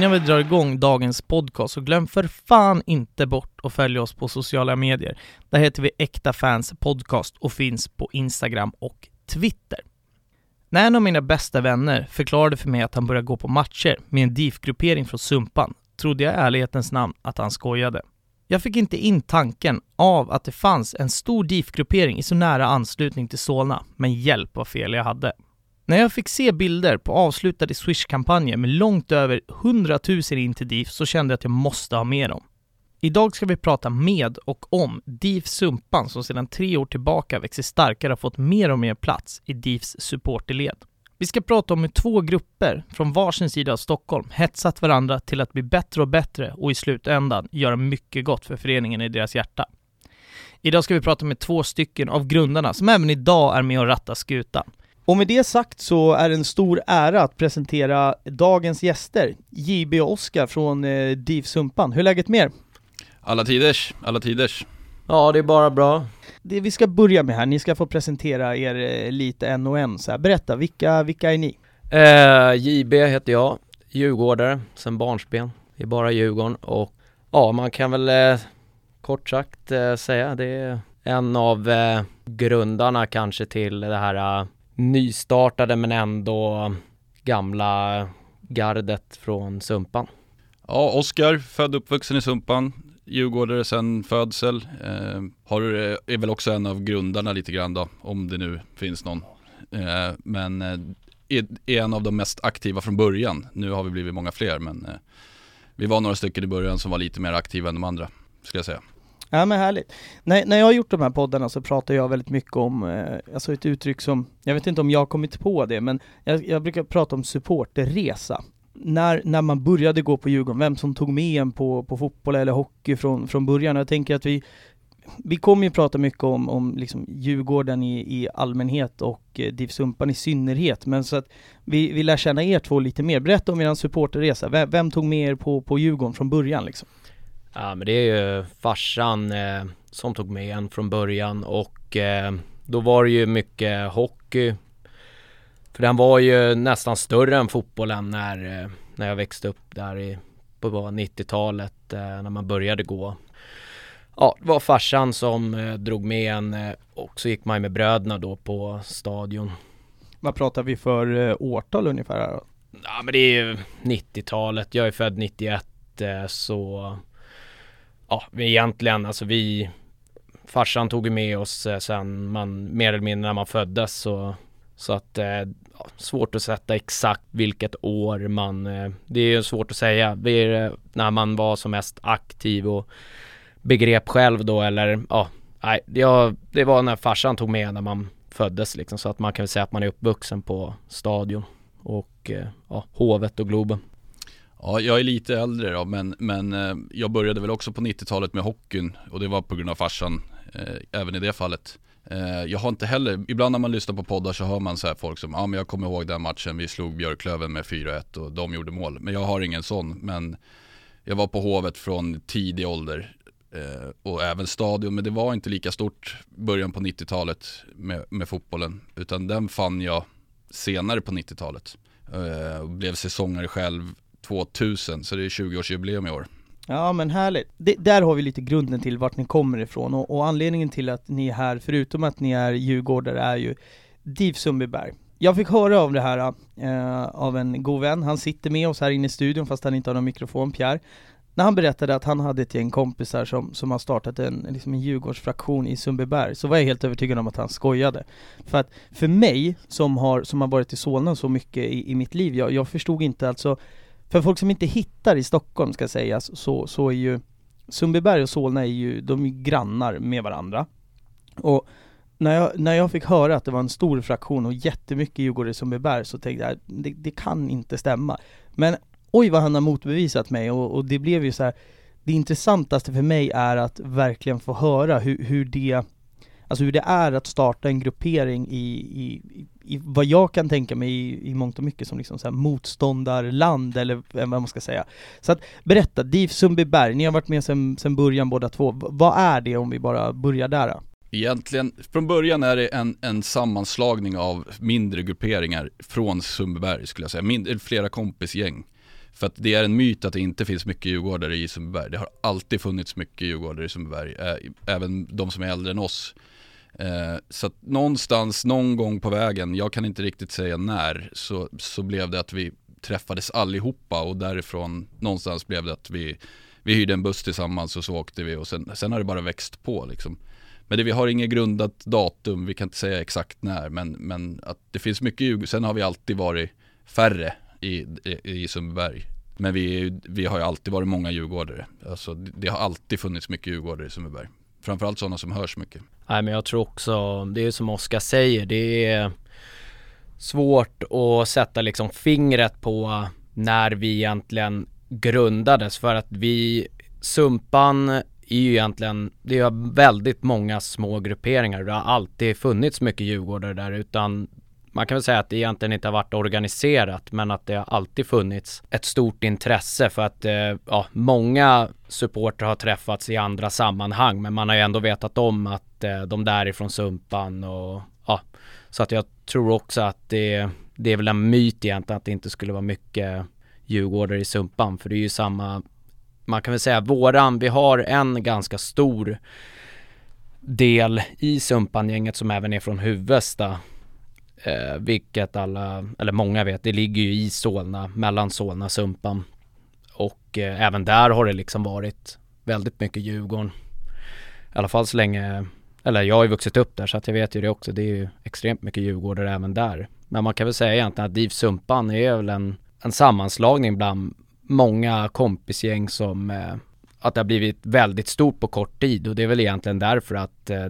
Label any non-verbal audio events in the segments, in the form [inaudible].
Innan vi drar igång dagens podcast så glöm för fan inte bort att följa oss på sociala medier. Där heter vi Äkta Fans Podcast och finns på Instagram och Twitter. När en av mina bästa vänner förklarade för mig att han började gå på matcher med en DIF-gruppering från Sumpan trodde jag i ärlighetens namn att han skojade. Jag fick inte in tanken av att det fanns en stor DIF-gruppering i så nära anslutning till Solna, men hjälp vad fel jag hade. När jag fick se bilder på avslutade Swish-kampanjer med långt över 100 000 in till DIF så kände jag att jag måste ha med dem. Idag ska vi prata med och om DIF Sumpan som sedan tre år tillbaka växer starkare och fått mer och mer plats i DIFs supporterled. Vi ska prata om hur två grupper från varsin sida av Stockholm hetsat varandra till att bli bättre och bättre och i slutändan göra mycket gott för föreningen i deras hjärta. Idag ska vi prata med två stycken av grundarna som även idag är med och rattar skutan. Och med det sagt så är det en stor ära att presentera dagens gäster, JB och Oskar från eh, DIF Sumpan. Hur är läget med er? Alla tiders, alla tiders. Ja, det är bara bra. Det vi ska börja med här, ni ska få presentera er eh, lite en och en så här. Berätta, vilka, vilka är ni? Eh, JB heter jag, djurgårdare sen barnsben i bara Djurgården och ja, man kan väl eh, kort sagt eh, säga det är en av eh, grundarna kanske till det här eh, nystartade men ändå gamla gardet från Sumpan. Ja, Oskar, född och uppvuxen i Sumpan, djurgårdare sedan födsel. Eh, har, är väl också en av grundarna lite grann då, om det nu finns någon. Eh, men eh, är, är, en av de mest aktiva från början. Nu har vi blivit många fler, men eh, vi var några stycken i början som var lite mer aktiva än de andra, ska jag säga. Ja men härligt. När, när jag har gjort de här poddarna så pratar jag väldigt mycket om, eh, alltså ett uttryck som, jag vet inte om jag har kommit på det, men jag, jag brukar prata om supporterresa. När, när man började gå på Djurgården, vem som tog med en på, på fotboll eller hockey från, från början. Jag tänker att vi, vi kommer ju prata mycket om, om liksom Djurgården i, i allmänhet och eh, DIF Sumpan i synnerhet, men så att vi, vi lär känna er två lite mer. Berätta om er supporterresa, vem, vem tog med er på, på Djurgården från början liksom? Ja men det är ju farsan eh, som tog med en från början och eh, då var det ju mycket hockey. För den var ju nästan större än fotbollen när, eh, när jag växte upp där i, på 90-talet eh, när man började gå. Ja, det var farsan som eh, drog med en eh, och så gick man med bröderna då på stadion. Vad pratar vi för årtal ungefär? Då? Ja men det är ju 90-talet, jag är född 91 så ja, egentligen, alltså vi Farsan tog ju med oss eh, sen man, mer eller mindre när man föddes så Så att, eh, ja, svårt att sätta exakt vilket år man eh, Det är ju svårt att säga, vi, när man var som mest aktiv och Begrep själv då eller ja Nej, jag, det var när farsan tog med när man föddes liksom så att man kan väl säga att man är uppvuxen på stadion och ja, Hovet och Globen. Ja, jag är lite äldre då, men, men eh, jag började väl också på 90-talet med hockeyn och det var på grund av farsan, eh, även i det fallet. Eh, jag har inte heller, ibland när man lyssnar på poddar så hör man så här folk som, ja men jag kommer ihåg den matchen, vi slog Björklöven med 4-1 och de gjorde mål. Men jag har ingen sån, men jag var på Hovet från tidig ålder eh, och även stadion, men det var inte lika stort början på 90-talet med, med fotbollen, utan den fann jag senare på 90-talet. Eh, blev säsongare själv 2000, så det är 20-årsjubileum i år. Ja men härligt. Det, där har vi lite grunden till vart ni kommer ifrån och, och, anledningen till att ni är här, förutom att ni är djurgårdare, är ju DIF Sundbyberg. Jag fick höra av det här äh, av en god vän, han sitter med oss här inne i studion fast han inte har någon mikrofon, Pierre. När han berättade att han hade ett gäng kompisar som, som har startat en, liksom en Djurgårdsfraktion i Sundbyberg, så var jag helt övertygad om att han skojade. För att för mig, som har, som har varit i Solna så mycket i, i mitt liv, jag, jag förstod inte alltså för folk som inte hittar i Stockholm ska sägas, så, så är ju Sundbyberg och Solna är ju, de är grannar med varandra. Och när jag, när jag fick höra att det var en stor fraktion och jättemycket djurgårdare i Sundbyberg så tänkte jag, äh, det, det kan inte stämma. Men oj vad han har motbevisat mig och, och det blev ju så här, det intressantaste för mig är att verkligen få höra hur, hur det Alltså hur det är att starta en gruppering i, i, i vad jag kan tänka mig i, i mångt och mycket som liksom så här motståndarland eller vad man ska säga. Så att berätta, DIF Sundbyberg, ni har varit med sedan, sen början båda två. Vad är det om vi bara börjar där? Då? Egentligen, från början är det en, en sammanslagning av mindre grupperingar från Sundbyberg skulle jag säga, mindre, flera kompisgäng. För att det är en myt att det inte finns mycket djurgårdare i Sundbyberg. Det har alltid funnits mycket djurgårdare i Sundbyberg, även de som är äldre än oss. Eh, så att någonstans, någon gång på vägen, jag kan inte riktigt säga när, så, så blev det att vi träffades allihopa och därifrån någonstans blev det att vi, vi hyrde en buss tillsammans och så åkte vi och sen, sen har det bara växt på liksom. Men det, vi har inget grundat datum, vi kan inte säga exakt när, men, men att det finns mycket ljug. Sen har vi alltid varit färre i, i, i Sundbyberg. Men vi, vi har ju alltid varit många djurgårdare. Alltså, det har alltid funnits mycket djurgårdare i Sundbyberg. Framförallt sådana som hörs mycket. Nej men jag tror också, det är som Oskar säger, det är svårt att sätta liksom fingret på när vi egentligen grundades för att vi, Sumpan är ju egentligen, det är väldigt många små grupperingar. Det har alltid funnits mycket djurgårdare där utan man kan väl säga att det egentligen inte har varit organiserat men att det har alltid funnits ett stort intresse för att eh, ja, många supporter har träffats i andra sammanhang men man har ju ändå vetat om att eh, de där är från Sumpan och ja, så att jag tror också att det, det är väl en myt egentligen att det inte skulle vara mycket djurgårdare i Sumpan för det är ju samma, man kan väl säga våran, vi har en ganska stor del i Sumpan-gänget som även är från Huvudsta. Eh, vilket alla, eller många vet, det ligger ju i Solna, mellan Solna och Sumpan. Och eh, även där har det liksom varit väldigt mycket Djurgården. I alla fall så länge, eller jag har ju vuxit upp där så att jag vet ju det också. Det är ju extremt mycket Djurgårdare även där. Men man kan väl säga egentligen att DIV-Sumpan är väl en, en sammanslagning bland många kompisgäng som eh, att det har blivit väldigt stort på kort tid och det är väl egentligen därför att eh,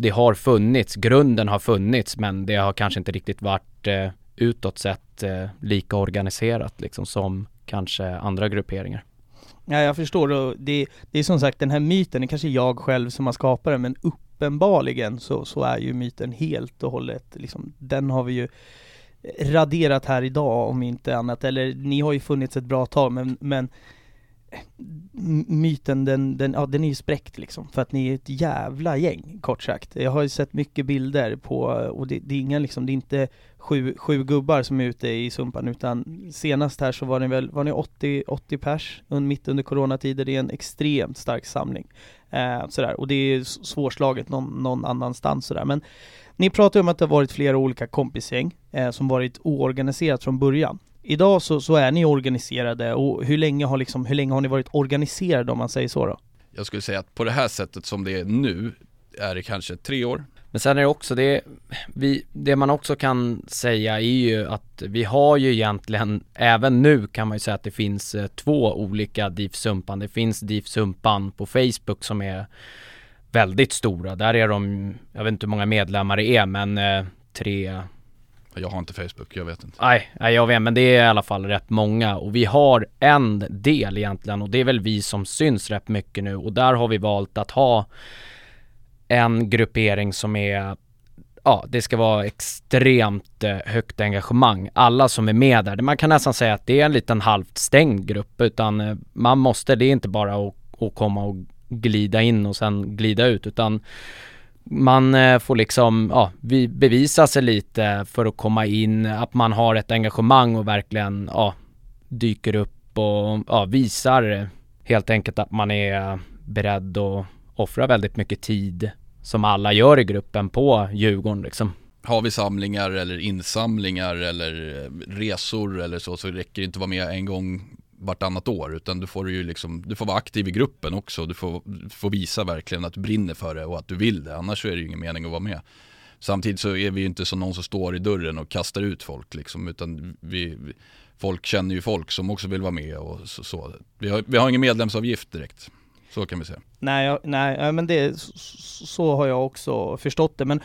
det har funnits, grunden har funnits men det har kanske inte riktigt varit eh, utåt sett eh, lika organiserat liksom som kanske andra grupperingar. Ja, jag förstår och det, det är som sagt den här myten, det kanske är jag själv som har skapat den men uppenbarligen så, så är ju myten helt och hållet liksom, den har vi ju eh, raderat här idag om inte annat, eller ni har ju funnits ett bra tag men, men myten den, den, ja, den är ju spräckt liksom, för att ni är ett jävla gäng, kort sagt. Jag har ju sett mycket bilder på, och det, det är inga liksom, det är inte sju, sju gubbar som är ute i Sumpan, utan senast här så var ni väl, var ni 80, 80 pers, mitt under coronatider, det är en extremt stark samling. Eh, sådär, och det är svårslaget någon, någon annanstans sådär, men ni pratar ju om att det har varit flera olika kompisgäng eh, som varit oorganiserat från början. Idag så, så är ni organiserade och hur länge, har liksom, hur länge har ni varit organiserade om man säger så då? Jag skulle säga att på det här sättet som det är nu är det kanske tre år. Men sen är det också det, vi, det man också kan säga är ju att vi har ju egentligen, även nu kan man ju säga att det finns eh, två olika DIF Sumpan. Det finns DIF Sumpan på Facebook som är väldigt stora. Där är de, jag vet inte hur många medlemmar det är men eh, tre jag har inte Facebook, jag vet inte. Nej, nej, jag vet, men det är i alla fall rätt många och vi har en del egentligen och det är väl vi som syns rätt mycket nu och där har vi valt att ha en gruppering som är Ja, det ska vara extremt eh, högt engagemang. Alla som är med där, man kan nästan säga att det är en liten halvt stängd grupp utan eh, man måste, det är inte bara att, att komma och glida in och sen glida ut utan man eh, får liksom, ja, bevisa sig lite för att komma in, att man har ett engagemang och verkligen, ja, dyker upp och ja, visar helt enkelt att man är beredd att offra väldigt mycket tid som alla gör i gruppen på Djurgården liksom. Har vi samlingar eller insamlingar eller eh, resor eller så så räcker det inte att vara med en gång vartannat år utan du får ju liksom, du får vara aktiv i gruppen också. Du får, du får visa verkligen att du brinner för det och att du vill det. Annars så är det ju ingen mening att vara med. Samtidigt så är vi ju inte som någon som står i dörren och kastar ut folk liksom utan vi, folk känner ju folk som också vill vara med och så. så. Vi, har, vi har ingen medlemsavgift direkt. Så kan vi säga. Nej, nej men det, så har jag också förstått det. Men,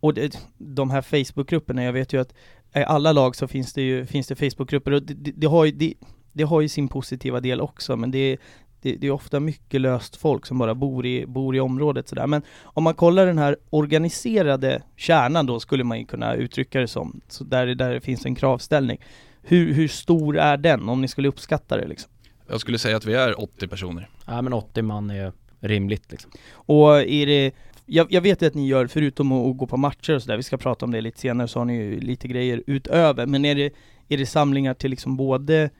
och det, de här Facebookgrupperna, jag vet ju att i alla lag så finns det ju finns det Facebookgrupper och det, det, det har ju, det, har ju sin positiva del också, men det är, det, det, är ofta mycket löst folk som bara bor i, bor i området sådär. Men om man kollar den här organiserade kärnan då, skulle man ju kunna uttrycka det som, så där, där det finns en kravställning. Hur, hur stor är den, om ni skulle uppskatta det liksom? Jag skulle säga att vi är 80 personer. Ja men 80 man är rimligt liksom. Och är det, jag, jag vet ju att ni gör, förutom att, att gå på matcher och sådär, vi ska prata om det lite senare, så har ni ju lite grejer utöver, men är det, är det samlingar till liksom både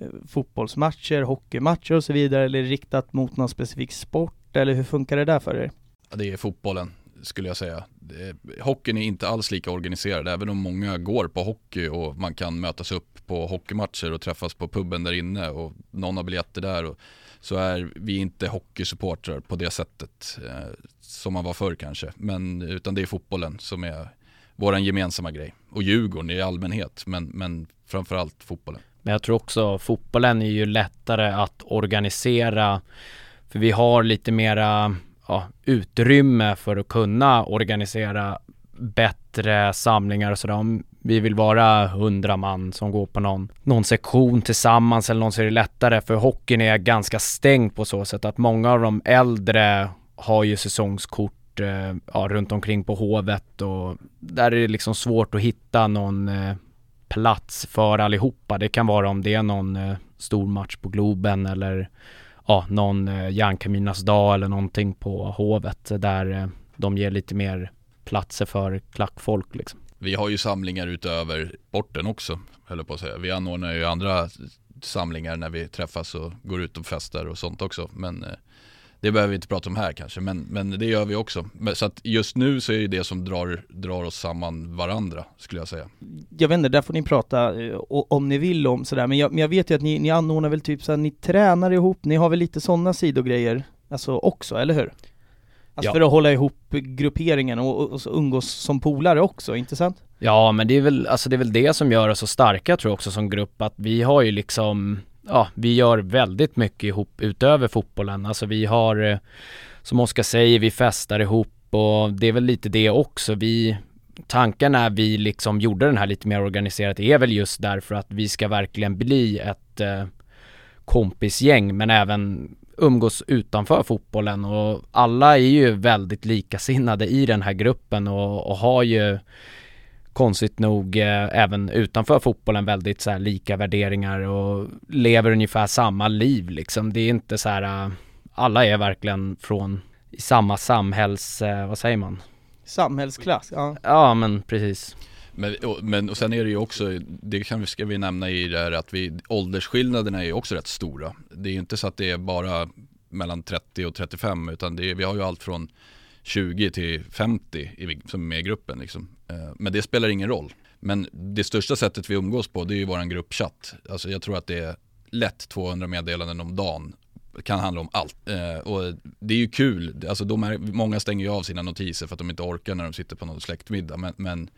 Eh, fotbollsmatcher, hockeymatcher och så vidare eller riktat mot någon specifik sport eller hur funkar det där för er? Ja, det är fotbollen skulle jag säga. Hockeyn är inte alls lika organiserad, även om många går på hockey och man kan mötas upp på hockeymatcher och träffas på puben där inne och någon har biljetter där. Och, så är vi inte hockeysupportrar på det sättet eh, som man var förr kanske. Men, utan det är fotbollen som är vår gemensamma grej. Och Djurgården i allmänhet, men, men framförallt fotbollen. Men jag tror också fotbollen är ju lättare att organisera för vi har lite mera ja, utrymme för att kunna organisera bättre samlingar och sådär. Om vi vill vara hundra man som går på någon, någon sektion tillsammans eller någon så är det lättare för hockeyn är ganska stängd på så sätt att många av de äldre har ju säsongskort eh, ja, runt omkring på Hovet och där är det liksom svårt att hitta någon eh, plats för allihopa. Det kan vara om det är någon eh, stor match på Globen eller ja, någon eh, Järnkaminernas dag eller någonting på Hovet där eh, de ger lite mer platser för klackfolk liksom. Vi har ju samlingar utöver sporten också, höll på att säga. Vi anordnar ju andra samlingar när vi träffas och går ut och festar och sånt också. Men eh, det behöver vi inte prata om här kanske, men, men det gör vi också. Så att just nu så är det det som drar, drar oss samman varandra, skulle jag säga. Jag vet inte, där får ni prata eh, om ni vill om sådär, men jag, men jag vet ju att ni, ni anordnar väl typ såhär, ni tränar ihop, ni har väl lite sådana sidogrejer, alltså också, eller hur? Alltså ja. för att hålla ihop grupperingen och, och, och umgås som polare också, inte sant? Ja men det är väl, alltså det är väl det som gör oss så starka tror jag också som grupp, att vi har ju liksom ja, vi gör väldigt mycket ihop utöver fotbollen. Alltså vi har, eh, som Oskar säger, vi festar ihop och det är väl lite det också. Vi, tanken när vi liksom gjorde den här lite mer organiserat är väl just därför att vi ska verkligen bli ett eh, kompisgäng men även umgås utanför fotbollen och alla är ju väldigt likasinnade i den här gruppen och, och har ju konstigt nog eh, även utanför fotbollen väldigt så här lika värderingar och lever ungefär samma liv liksom. Det är inte så här, uh, alla är verkligen från samma samhälls, uh, vad säger man? Samhällsklass, ja. Ja men precis. Men och, men, och sen är det ju också, det kan vi, ska vi nämna i det här att vi, åldersskillnaderna är ju också rätt stora. Det är ju inte så att det är bara mellan 30 och 35 utan det är, vi har ju allt från 20 till 50 i, som är med i gruppen liksom. Eh, men det spelar ingen roll. Men det största sättet vi umgås på det är ju vår gruppchatt. Alltså jag tror att det är lätt 200 meddelanden om dagen. Det kan handla om allt. Eh, och det är ju kul, alltså de är, många stänger ju av sina notiser för att de inte orkar när de sitter på någon släktmiddag. Men, men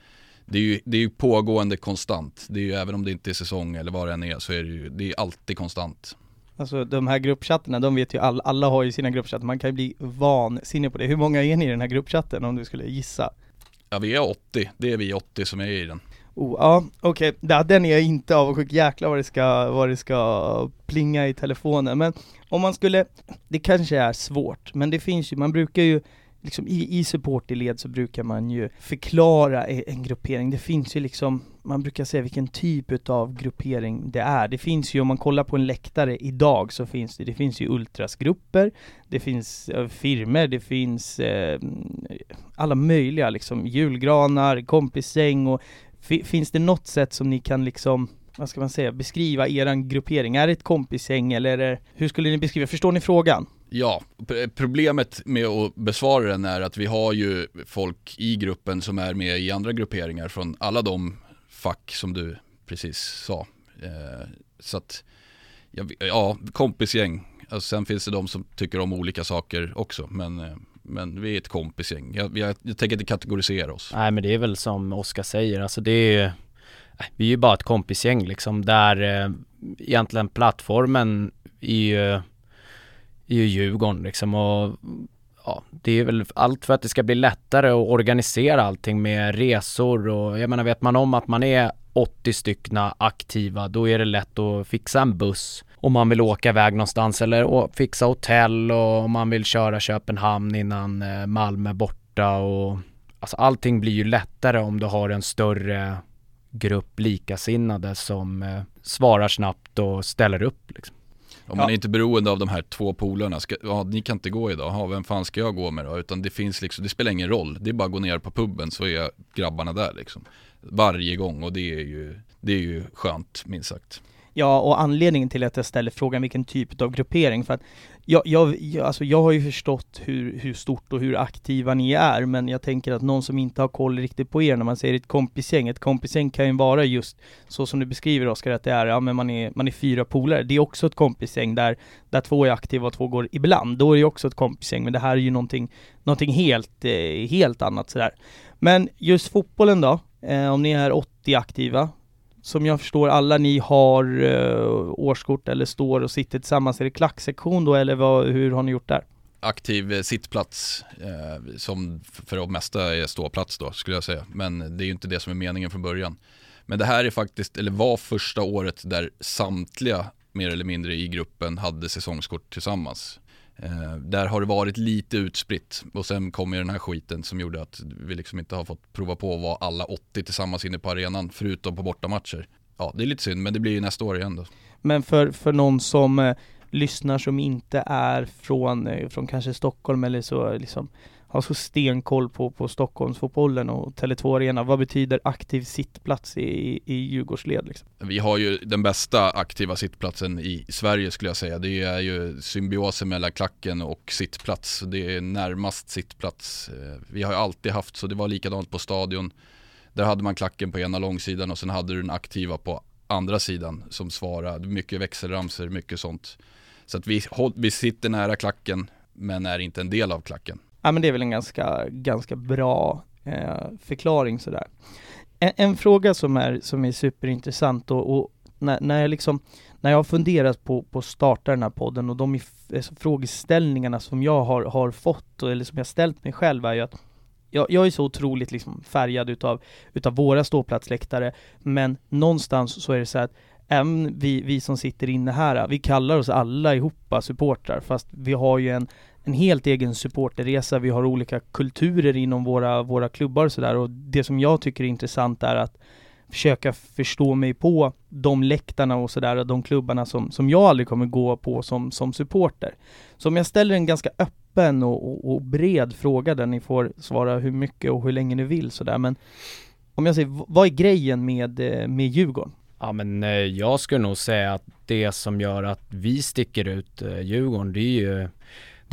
det är ju det är ju pågående konstant. Det är ju även om det inte är säsong eller vad det än är så är det ju det är alltid konstant. Alltså de här gruppchattarna, de vet ju alla, alla har ju sina gruppchatter, man kan ju bli vansinnig på det. Hur många är ni i den här gruppchatten om du skulle gissa? Ja vi är 80, det är vi 80 som är i den. Oh, ja, okej, okay. den är jag inte avundsjuk, jäklar vad det ska, vad det ska plinga i telefonen. Men om man skulle, det kanske är svårt, men det finns ju, man brukar ju liksom i, i supporterled så brukar man ju förklara e, en gruppering. Det finns ju liksom, man brukar säga vilken typ av gruppering det är. Det finns ju, om man kollar på en läktare idag så finns det, det finns ju ultrasgrupper, det finns eh, firmer, det finns eh, alla möjliga liksom, julgranar, kompissäng och finns det något sätt som ni kan liksom vad ska man säga, beskriva eran gruppering? Är det ett kompisgäng eller eh, hur skulle ni beskriva, förstår ni frågan? Ja, problemet med att besvara den är att vi har ju folk i gruppen som är med i andra grupperingar från alla de fack som du precis sa. Eh, så att, ja, kompisgäng. Alltså, sen finns det de som tycker om olika saker också, men, eh, men vi är ett kompisgäng. Jag, jag, jag tänker inte kategorisera oss. Nej men det är väl som Oskar säger, alltså det är ju, vi är ju bara ett kompisgäng liksom där eh, egentligen plattformen är ju är ju Djurgården liksom och ja, det är väl allt för att det ska bli lättare att organisera allting med resor och jag menar vet man om att man är 80 styckna aktiva då är det lätt att fixa en buss om man vill åka iväg någonstans eller fixa hotell och om man vill köra Köpenhamn innan eh, Malmö borta och alltså allting blir ju lättare om du har en större grupp likasinnade som eh, svarar snabbt och ställer upp liksom. Om man är inte beroende av de här två polarna, ska, ja, ni kan inte gå idag, ha, vem fan ska jag gå med då? Utan det finns liksom, det spelar ingen roll, det är bara att gå ner på puben så är grabbarna där liksom. Varje gång och det är ju, det är ju skönt minst sagt. Ja, och anledningen till att jag ställer frågan vilken typ av gruppering, för att jag, jag, jag, alltså jag har ju förstått hur, hur stort och hur aktiva ni är, men jag tänker att någon som inte har koll riktigt på er när man säger ett kompisgäng, ett kompisgäng kan ju vara just så som du beskriver Oskar, att det är, ja men man är, man är fyra polare, det är också ett kompisgäng där, där två är aktiva och två går ibland, då är det också ett kompisgäng, men det här är ju någonting, någonting helt, eh, helt annat sådär. Men just fotbollen då, eh, om ni är 80 aktiva, som jag förstår alla ni har eh, årskort eller står och sitter tillsammans, är det klacksektion då eller vad, hur har ni gjort där? Aktiv eh, sittplats eh, som för det mesta är ståplats då skulle jag säga. Men det är ju inte det som är meningen från början. Men det här är faktiskt, eller var första året där samtliga mer eller mindre i gruppen hade säsongskort tillsammans. Eh, där har det varit lite utspritt och sen kom ju den här skiten som gjorde att vi liksom inte har fått prova på att vara alla 80 tillsammans inne på arenan förutom på bortamatcher. Ja, det är lite synd men det blir ju nästa år igen då. Men för, för någon som eh, lyssnar som inte är från, eh, från kanske Stockholm eller så liksom har så stenkoll på, på Stockholmsfotbollen och Tele2 Arena. Vad betyder aktiv sittplats i, i Djurgårdsled? Liksom? Vi har ju den bästa aktiva sittplatsen i Sverige skulle jag säga. Det är ju symbiosen mellan klacken och sittplats. Det är närmast sittplats. Eh, vi har ju alltid haft så, det var likadant på stadion. Där hade man klacken på ena långsidan och sen hade du den aktiva på andra sidan som svarade. Mycket växelramser, mycket sånt. Så att vi, vi sitter nära klacken men är inte en del av klacken. Ja men det är väl en ganska, ganska bra eh, förklaring sådär. En, en, fråga som är, som är superintressant och, och när, när jag liksom, när jag har funderat på, på att starta den här podden och de eh, frågeställningarna som jag har, har fått, eller som jag ställt mig själv är ju att jag, jag är så otroligt liksom färgad utav, utav våra ståplatsläktare, men någonstans så är det så att även vi, vi som sitter inne här, vi kallar oss alla ihopa supportrar, fast vi har ju en, en helt egen supporterresa, vi har olika kulturer inom våra, våra klubbar och sådär och det som jag tycker är intressant är att försöka förstå mig på de läktarna och sådär, de klubbarna som, som jag aldrig kommer gå på som, som supporter. Så om jag ställer en ganska öppen och, och, och bred fråga där ni får svara hur mycket och hur länge ni vill sådär, men om jag säger, vad är grejen med, eh, med Djurgården? Ja men eh, jag skulle nog säga att det som gör att vi sticker ut eh, Djurgården, det är ju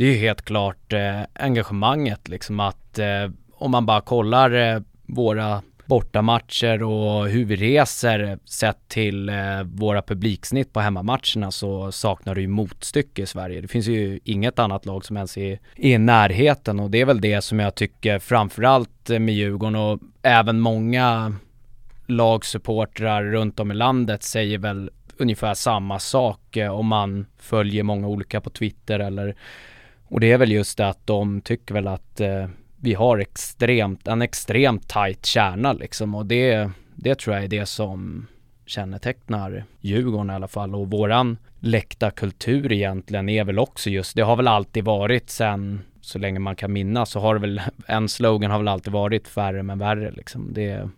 det är ju helt klart eh, engagemanget liksom att eh, om man bara kollar eh, våra bortamatcher och hur vi reser sett till eh, våra publiksnitt på hemmamatcherna så saknar det ju motstycke i Sverige. Det finns ju inget annat lag som ens är, i närheten och det är väl det som jag tycker framförallt eh, med Djurgården och även många lagsupportrar runt om i landet säger väl ungefär samma sak eh, om man följer många olika på Twitter eller och det är väl just det att de tycker väl att eh, vi har extremt, en extremt tight kärna liksom och det, det tror jag är det som kännetecknar Djurgården i alla fall och våran läktarkultur egentligen är väl också just, det har väl alltid varit sen så länge man kan minnas så har det väl, [laughs] en slogan har väl alltid varit färre men värre liksom. Det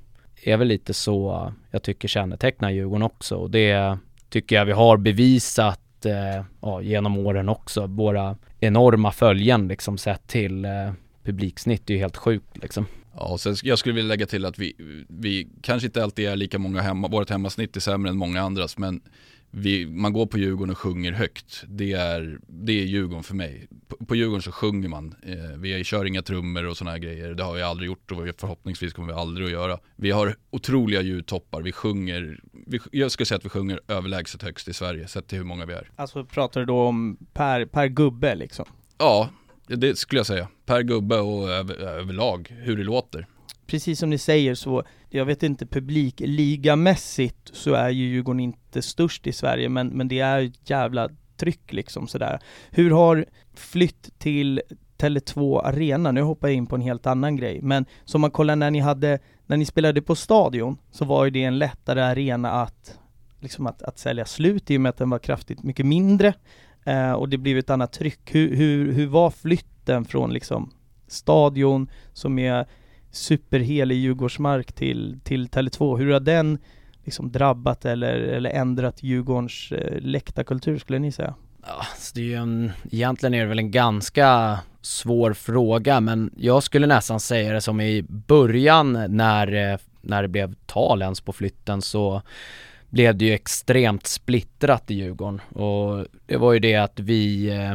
är väl lite så jag tycker kännetecknar Djurgården också och det tycker jag vi har bevisat eh, ja, genom åren också. Våra enorma följen liksom sett till eh, publiksnitt är ju helt sjukt liksom. Ja, och sen, jag skulle vilja lägga till att vi, vi kanske inte alltid är lika många hemma, vårt hemmasnitt är sämre än många andras, men vi, man går på Djurgården och sjunger högt. Det är, det är Djurgården för mig. På, på Djurgården så sjunger man. Eh, vi kör inga trummor och sådana här grejer. Det har vi aldrig gjort och förhoppningsvis kommer vi aldrig att göra. Vi har otroliga ljudtoppar. Vi sjunger, vi, jag skulle säga att vi sjunger överlägset högst i Sverige, sett till hur många vi är. Alltså pratar du då om per, per gubbe liksom? Ja, det skulle jag säga. Per gubbe och över, överlag hur det låter precis som ni säger så, jag vet inte publikligamässigt så är ju Djurgården inte störst i Sverige men, men det är ett jävla tryck liksom sådär. Hur har flytt till Tele2 Arena, nu hoppar jag in på en helt annan grej, men som man kollar när ni hade, när ni spelade på Stadion så var ju det en lättare arena att liksom att, att sälja slut i och med att den var kraftigt mycket mindre eh, och det blev ett annat tryck. Hur, hur, hur var flytten från liksom Stadion som är superhelig Djurgårdsmark till, till Tele2. Hur har den liksom drabbat eller, eller ändrat Djurgårdens eh, läktarkultur skulle ni säga? Ja, alltså det är ju en, egentligen är det väl en ganska svår fråga men jag skulle nästan säga det som i början när, eh, när det blev tal ens på flytten så blev det ju extremt splittrat i Djurgården och det var ju det att vi, eh,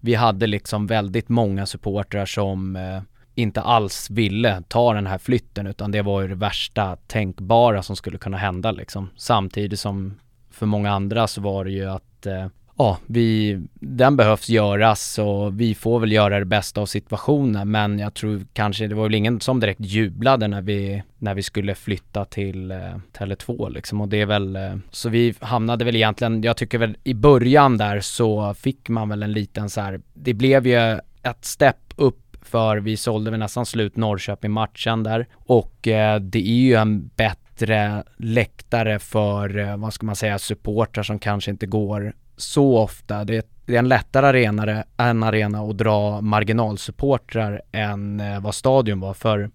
vi hade liksom väldigt många supportrar som eh, inte alls ville ta den här flytten utan det var ju det värsta tänkbara som skulle kunna hända liksom. Samtidigt som för många andra så var det ju att eh, ja, vi, den behövs göras och vi får väl göra det bästa av situationen men jag tror kanske, det var väl ingen som direkt jublade när vi, när vi skulle flytta till eh, Tele2 liksom och det är väl, eh, så vi hamnade väl egentligen, jag tycker väl i början där så fick man väl en liten så här, det blev ju ett stepp för vi sålde väl nästan slut Norrköping-matchen där och eh, det är ju en bättre läktare för, eh, vad ska man säga, supportrar som kanske inte går så ofta. Det är, det är en lättare arena, en arena att dra marginalsupportrar än eh, vad stadion var. För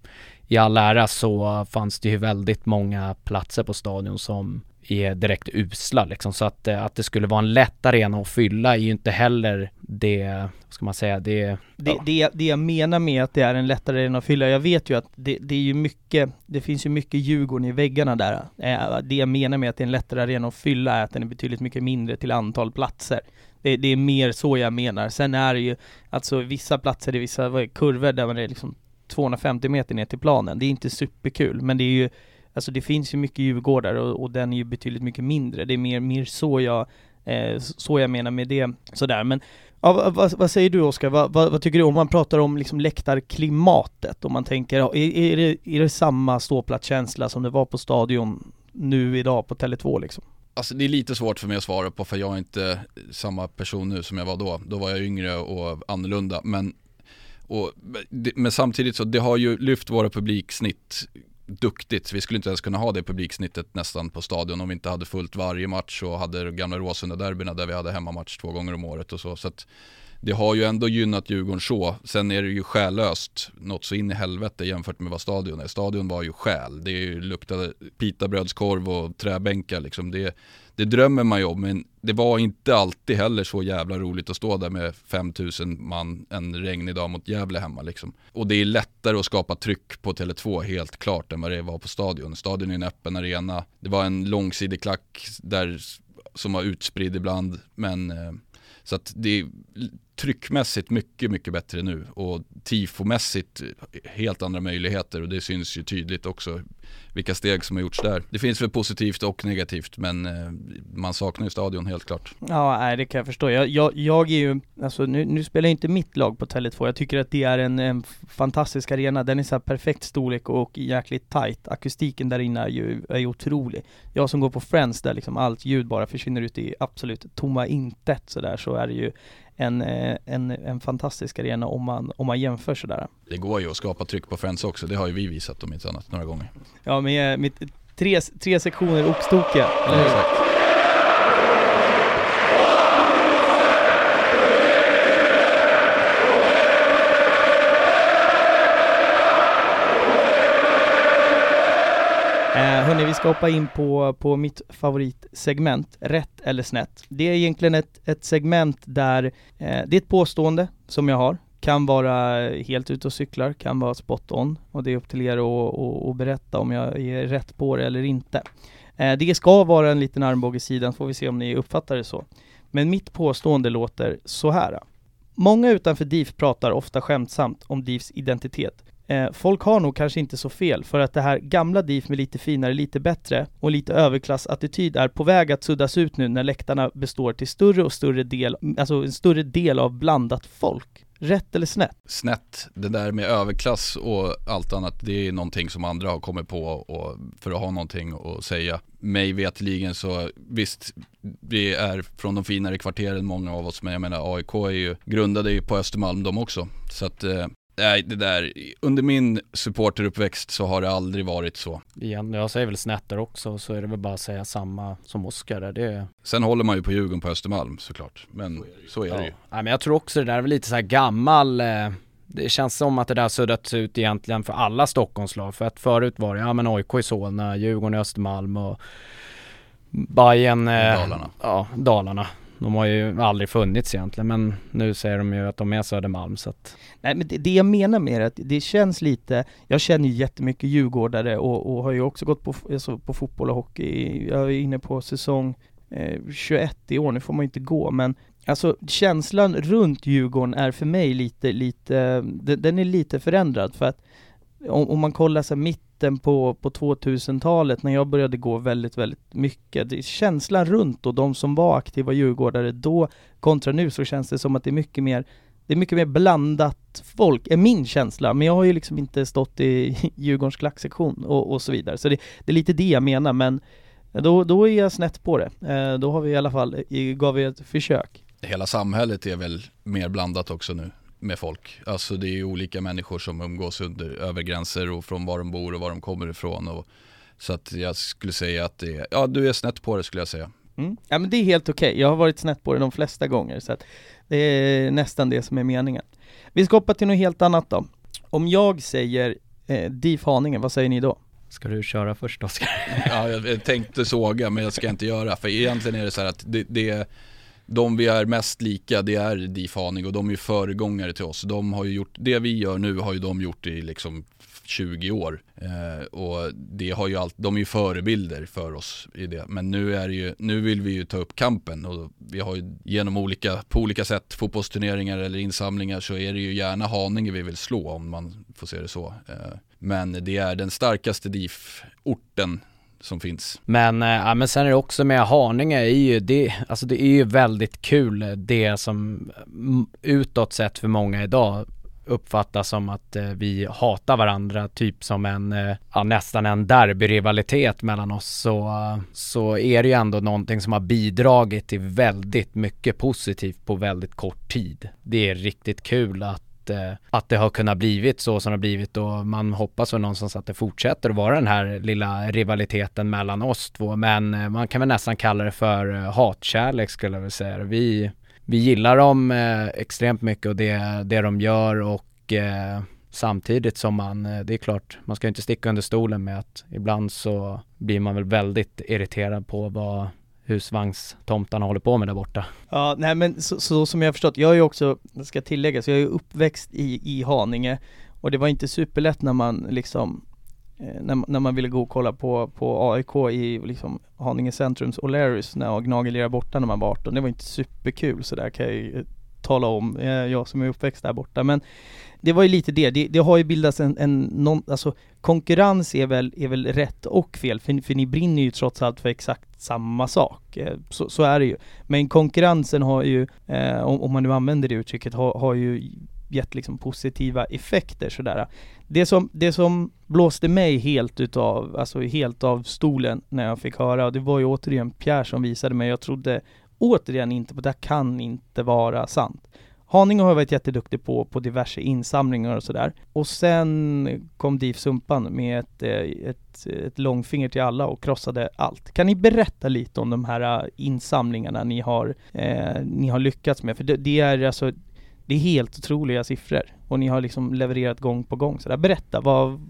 i all ära så fanns det ju väldigt många platser på stadion som är direkt usla liksom. Så att, eh, att det skulle vara en lätt arena att fylla är ju inte heller det, vad ska man säga, det... Det, ja. det, det jag menar med att det är en lättare arena att fylla, jag vet ju att det, det är ju mycket, det finns ju mycket Djurgården i väggarna där. Eh, det jag menar med att det är en lättare arena att fylla är att den är betydligt mycket mindre till antal platser. Det, det är mer så jag menar. Sen är det ju, alltså vissa platser i vissa kurvor där man är liksom 250 meter ner till planen. Det är inte superkul, men det är ju Alltså det finns ju mycket Djurgårdar och, och den är ju betydligt mycket mindre. Det är mer, mer så jag, eh, så jag menar med det. Sådär, men ja, vad, vad, säger du Oskar? Vad, vad, vad, tycker du om man pratar om liksom läktarklimatet? Om man tänker, är, är, det, är det samma ståplatskänsla som det var på stadion nu idag på Tele2 liksom? Alltså det är lite svårt för mig att svara på för jag är inte eh, samma person nu som jag var då. Då var jag yngre och annorlunda. Men, och, men samtidigt så det har ju lyft våra publiksnitt duktigt. Vi skulle inte ens kunna ha det publiksnittet nästan på stadion om vi inte hade fullt varje match och hade gamla Råsunda-derbyna där vi hade hemmamatch två gånger om året och så. så att det har ju ändå gynnat Djurgården så. Sen är det ju själlöst något så in i helvete jämfört med vad stadion är. Stadion var ju själ. Det luktade pitabrödskorv och träbänkar liksom. Det, det drömmer man ju om, men det var inte alltid heller så jävla roligt att stå där med 5000 man en regnig dag mot Gävle hemma liksom. Och det är lättare att skapa tryck på Tele2 helt klart än vad det var på stadion. Stadion är en öppen arena. Det var en långsidig klack där som var utspridd ibland, men eh, så att det är tryckmässigt mycket, mycket bättre nu och tifomässigt helt andra möjligheter och det syns ju tydligt också vilka steg som har gjorts där. Det finns väl positivt och negativt men eh, man saknar ju stadion helt klart. Ja, nej, det kan jag förstå. Jag, jag, jag är ju, alltså nu, nu spelar inte mitt lag på Tele2. Jag tycker att det är en, en fantastisk arena. Den är så perfekt storlek och jäkligt tight. Akustiken där inne är ju, är ju otrolig. Jag som går på Friends där liksom allt ljud bara försvinner ut i absolut tomma intet sådär så är det ju en, eh, en, en fantastisk arena om man, om man jämför sådär. Det går ju att skapa tryck på Friends också, det har ju vi visat om inte annat några gånger. Ja, med, med tre, tre sektioner eller hur? Exakt. Eh, hörni, vi ska hoppa in på, på mitt favoritsegment, rätt eller snett. Det är egentligen ett, ett segment där, eh, det är ett påstående som jag har, kan vara helt ute och cyklar, kan vara spot on och det är upp till er att, berätta om jag är rätt på det eller inte. Eh, det ska vara en liten armbåge i sidan, får vi se om ni uppfattar det så. Men mitt påstående låter så här. Många utanför DIF pratar ofta skämtsamt om DIFs identitet Eh, folk har nog kanske inte så fel, för att det här gamla DIF med lite finare, lite bättre och lite överklassattityd är på väg att suddas ut nu när läktarna består till större och större del, mm, alltså en större del av blandat folk. Rätt eller snett? Snett. Det där med överklass och allt annat, det är någonting som andra har kommit på och för att ha någonting att säga. Mig vetligen så, visst, vi är från de finare kvarteren många av oss, men jag menar AIK är ju grundade ju på Östermalm de också. Så att eh, Nej, det där, under min supporteruppväxt så har det aldrig varit så. Igen, jag säger väl snätter också, så är det väl bara att säga samma som Oskar där. Det... Sen håller man ju på Djurgården på Östermalm såklart, men så är det, ju. Ja. men jag tror också det där är väl lite så här gammal eh, det känns som att det där suddats ut egentligen för alla Stockholmslag. För att förut var det, ja men AIK i Solna, Djurgården i Östermalm och Bayern, eh, Dalarna. Ja, Dalarna de har ju aldrig funnits egentligen men nu säger de ju att de är Södermalm så att Nej men det, det jag menar med det, att det känns lite, jag känner ju jättemycket djurgårdare och, och har ju också gått på, alltså på fotboll och hockey, jag är inne på säsong eh, 21 i år, nu får man ju inte gå men Alltså känslan runt Djurgården är för mig lite, lite, den, den är lite förändrad för att om, om man kollar så mitten på, på 2000-talet när jag började gå väldigt, väldigt mycket, det, känslan runt och de som var aktiva djurgårdare då kontra nu så känns det som att det är mycket mer det är mycket mer blandat folk, är min känsla, men jag har ju liksom inte stått i [laughs] Djurgårdens klacksektion och, och så vidare, så det, det, är lite det jag menar, men då, då är jag snett på det. Eh, då har vi i alla fall, gav vi ett försök. Hela samhället är väl mer blandat också nu med folk. Alltså det är ju olika människor som umgås under, över gränser och från var de bor och var de kommer ifrån. Och, så att jag skulle säga att det är, ja du är snett på det skulle jag säga. Mm. Ja men det är helt okej, okay. jag har varit snett på det de flesta gånger så att det är nästan det som är meningen. Vi ska hoppa till något helt annat då. Om jag säger eh, DIF Haninge, vad säger ni då? Ska du köra först Oskar? ja, jag tänkte såga men jag ska inte göra för egentligen är det så här att det, det de vi är mest lika det är DIF Haninge och de är ju föregångare till oss. De har ju gjort, det vi gör nu har ju de gjort i liksom 20 år. Eh, och det har ju allt, de är ju förebilder för oss i det. Men nu, är ju, nu vill vi ju ta upp kampen och vi har ju genom olika, på olika sätt, fotbollsturneringar eller insamlingar så är det ju gärna Haninge vi vill slå om man får se det så. Eh, men det är den starkaste DIF-orten som finns. Men, äh, ja, men sen är det också med Haninge är ju det, alltså det är ju väldigt kul eh, det som mm, utåt sett för många idag uppfattas som att eh, vi hatar varandra, typ som en, eh, ja, nästan en derbyrivalitet mellan oss, så, eh, så är det ju ändå någonting som har bidragit till väldigt mycket positivt på väldigt kort tid. Det är riktigt kul att Eh, att, det har kunnat blivit så som det har blivit och man hoppas väl någonstans att det fortsätter att vara den här lilla rivaliteten mellan oss två. Men eh, man kan väl nästan kalla det för eh, hatkärlek skulle jag vilja säga. Vi, vi gillar dem eh, extremt mycket och det, det de gör och eh, samtidigt som man, det är klart, man ska inte sticka under stolen med att ibland så blir man väl väldigt irriterad på vad husvagnstomtarna håller på med där borta. Ja, nej men så, så som jag har förstått, jag är ju också, ska ska så jag är uppväxt i, i Haninge och det var inte superlätt när man liksom eh, när, när man ville gå och kolla på, på AIK i liksom Haninge centrums O'Learys när Gnagel lirade borta när man var 18. Det var inte superkul sådär kan jag ju tala om, eh, jag som är uppväxt där borta. Men det var ju lite det, det, det har ju bildats en, en någon, alltså konkurrens är väl, är väl rätt och fel, för, för ni brinner ju trots allt för exakt samma sak. Eh, så, så är det ju. Men konkurrensen har ju, eh, om, om, man nu använder det uttrycket, har, har ju gett liksom positiva effekter sådär. Det som, det som blåste mig helt utav, alltså helt av stolen när jag fick höra, och det var ju återigen Pierre som visade mig, jag trodde återigen inte på det kan inte vara sant. Haninge har varit jätteduktig på, på diverse insamlingar och sådär. Och sen kom DIF Sumpan med ett, eh, ett, ett långfinger till alla och krossade allt. Kan ni berätta lite om de här eh, insamlingarna ni har, eh, ni har lyckats med? För det, det, är alltså, det är helt otroliga siffror och ni har liksom levererat gång på gång. Så där. Berätta, vad,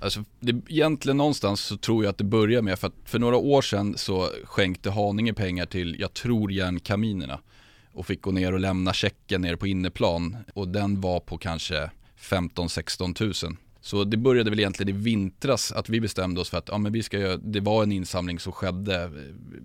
Alltså, det, egentligen någonstans så tror jag att det börjar med, för att för några år sedan så skänkte Haninge pengar till, jag tror järnkaminerna och fick gå ner och lämna checken ner på inneplan och den var på kanske 15-16 000. Så det började väl egentligen i vintras att vi bestämde oss för att ja, men vi ska göra, det var en insamling som skedde eh,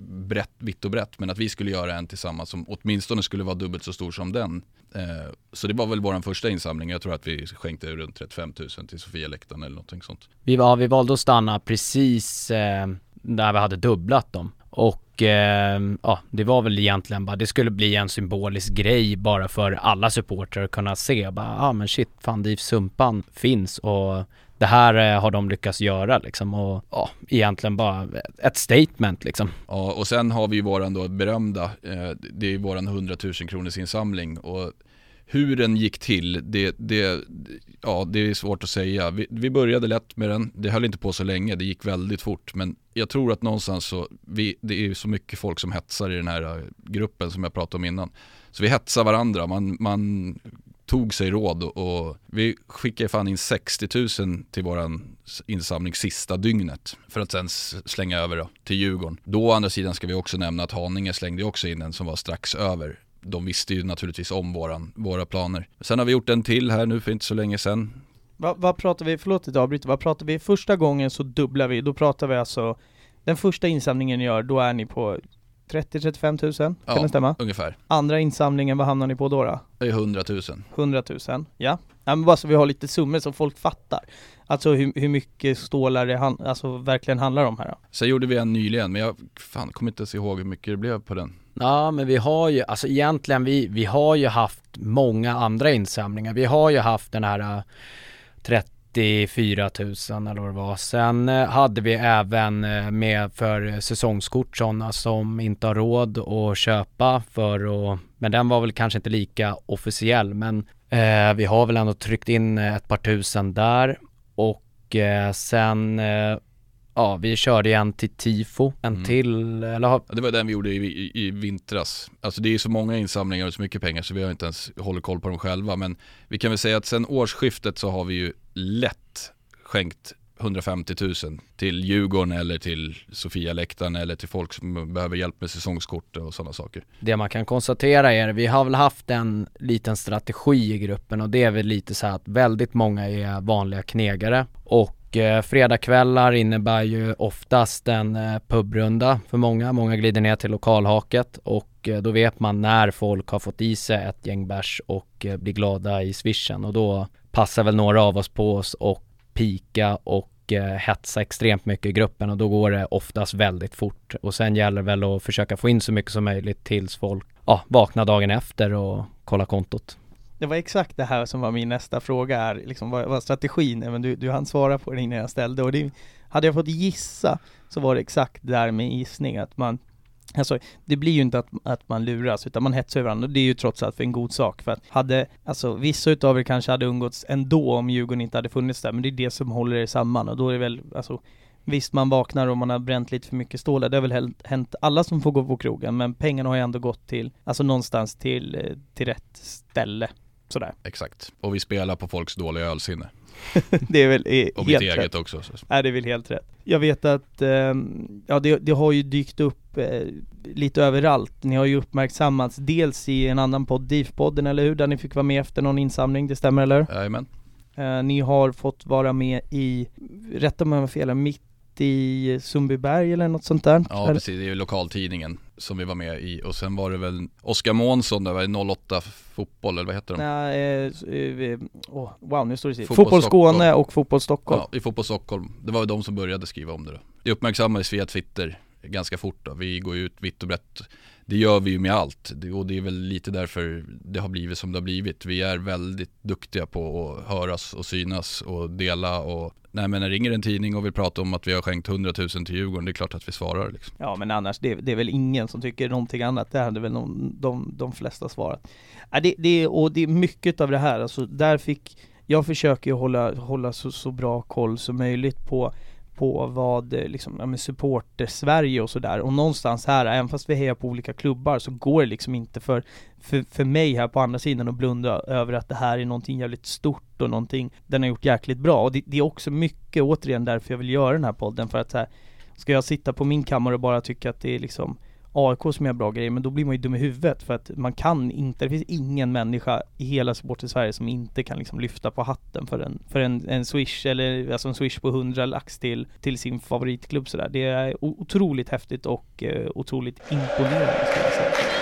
brett, vitt och brett men att vi skulle göra en tillsammans som åtminstone skulle vara dubbelt så stor som den. Eh, så det var väl vår första insamling, jag tror att vi skänkte runt 35 000 till Sofialäktaren eller någonting sånt. Vi, var, vi valde att stanna precis eh, där vi hade dubblat dem och eh, ja, det var väl egentligen bara, det skulle bli en symbolisk grej bara för alla supportrar att kunna se bara, ja ah, men shit, fan DIF Sumpan finns och det här eh, har de lyckats göra liksom och ja, egentligen bara ett statement liksom. Ja, och sen har vi ju våran då berömda, eh, det är ju våran 100 000 kronors insamling och hur den gick till, det, det, ja, det är svårt att säga. Vi, vi, började lätt med den, det höll inte på så länge, det gick väldigt fort. Men jag tror att någonstans så, vi, det är så mycket folk som hetsar i den här eh, gruppen som jag pratade om innan. Så vi hetsar varandra, man, man tog sig råd och, och vi skickade fan in 60 000 till våran insamling sista dygnet för att sen slänga över då, till Djurgården. Då å andra sidan ska vi också nämna att Haninge slängde också in en som var strax över. De visste ju naturligtvis om våran, våra planer. Sen har vi gjort en till här nu för inte så länge sedan. Vad, pratar vi, förlåt att jag avbryter, vad pratar vi, första gången så dubblar vi, då pratar vi alltså Den första insamlingen ni gör, då är ni på 30-35 tusen, kan Ja. det stämma? Ungefär. Andra insamlingen, vad hamnar ni på då? då? Det är 100 000. 100 000, ja. Ja men bara så vi har lite summor så folk fattar Alltså hur, hur mycket stålar det han, alltså verkligen handlar om här då. Sen gjorde vi en nyligen, men jag fan, kommer inte ens ihåg hur mycket det blev på den. Ja men vi har ju, alltså egentligen vi, vi har ju haft många andra insamlingar. Vi har ju haft den här äh, 34 000 eller vad det var. Sen äh, hade vi även äh, med för säsongskort sådana som inte har råd att köpa för att, men den var väl kanske inte lika officiell men eh, vi har väl ändå tryckt in eh, ett par tusen där och eh, sen eh, Ja, vi körde en till tifo, en Mm. till, eller har, Det var den vi gjorde i, i, i vintras. Alltså det är så många insamlingar och så mycket pengar så vi har inte ens hållit koll på dem själva. Men vi kan väl säga att sen årsskiftet så har vi ju lätt skänkt 150 000 till Djurgården eller till Sofia-läktaren eller till folk som behöver hjälp med säsongskort och sådana saker. Det man kan konstatera är, vi har väl haft en liten strategi i gruppen och det är väl lite så här att väldigt många är vanliga knegare och eh, fredagkvällar innebär ju oftast en eh, pubrunda för många. Många glider ner till lokalhaket och eh, då vet man när folk har fått i sig ett gäng bärs och blir glada i swishen och då passar väl några av oss på oss och pika och eh, hetsa extremt mycket i gruppen och då går det oftast väldigt fort och sen gäller det väl att försöka få in så mycket som möjligt tills folk ja, vaknar dagen efter och kollar kontot. Det var exakt det här som var min nästa fråga är, liksom vad, vad strategin är, men du, du hann svara på det innan jag ställde och det, hade jag fått gissa så var det exakt där med gissning att man Alltså det blir ju inte att, att man luras utan man hetsar varandra och det är ju trots allt för en god sak för att hade, alltså vissa utav er kanske hade umgåtts ändå om Djurgården inte hade funnits där men det är det som håller er samman och då är det väl, alltså Visst man vaknar och man har bränt lite för mycket stålar, det har väl hänt- hänt alla som får gå på krogen men pengarna har ju ändå gått till, alltså någonstans till, eh, till rätt ställe Sådär. Exakt. Och vi spelar på folks dåliga ölsinne. [laughs] det är väl eh, Och mitt eget rätt. också. Så. Nej, det är väl helt rätt. Jag vet att, ehm, ja det, det har ju dykt upp eh, lite överallt. Ni har ju uppmärksammats dels i en annan podd, DIF-podden eller hur? Där ni fick vara med efter någon insamling, det stämmer eller? Jajamän. Eh, ni har fått vara med i, rätta mig om jag har fel, mitt i Sundbyberg eller något sånt där? Ja Eller? precis, det är ju lokaltidningen som vi var med i och sen var det väl Oskar Månsson, det var 08 fotboll eller vad heter de? Nej, eh, eh, åh, wow nu står det still. Fotboll Fotboll Skåne och Fotboll Stockholm. Ja, i Fotboll Stockholm. Det var ju de som började skriva om det då. Det uppmärksammades via Twitter ganska fort då. Vi går ju ut vitt och brett. Det gör vi ju med allt och det är väl lite därför det har blivit som det har blivit. Vi är väldigt duktiga på att höras och synas och dela och Nej men när ringer en tidning och vill prata om att vi har skänkt 100 000 till Djurgården, det är klart att vi svarar liksom. Ja men annars, det, det är väl ingen som tycker någonting annat, det hade väl de, de, de flesta svarat. Ja, det, det, och det är mycket av det här, alltså där fick, jag försöker ju hålla, hålla så, så bra koll som möjligt på på vad eh, liksom, ja, men supporter Sverige och sådär. Och någonstans här, även fast vi hejar på olika klubbar så går det liksom inte för, för, för mig här på andra sidan att blunda över att det här är någonting jävligt stort och någonting den har gjort jäkligt bra. Och det, det är också mycket återigen därför jag vill göra den här podden. För att så här, Ska jag sitta på min kammare och bara tycka att det är liksom AIK som gör bra grejer, men då blir man ju dum i huvudet för att man kan inte, det finns ingen människa i hela Sport i Sverige som inte kan liksom lyfta på hatten för en, för en, en swish eller alltså en swish på 100 lax till, till sin favoritklubb sådär. Det är otroligt häftigt och eh, otroligt imponerande skulle jag säga.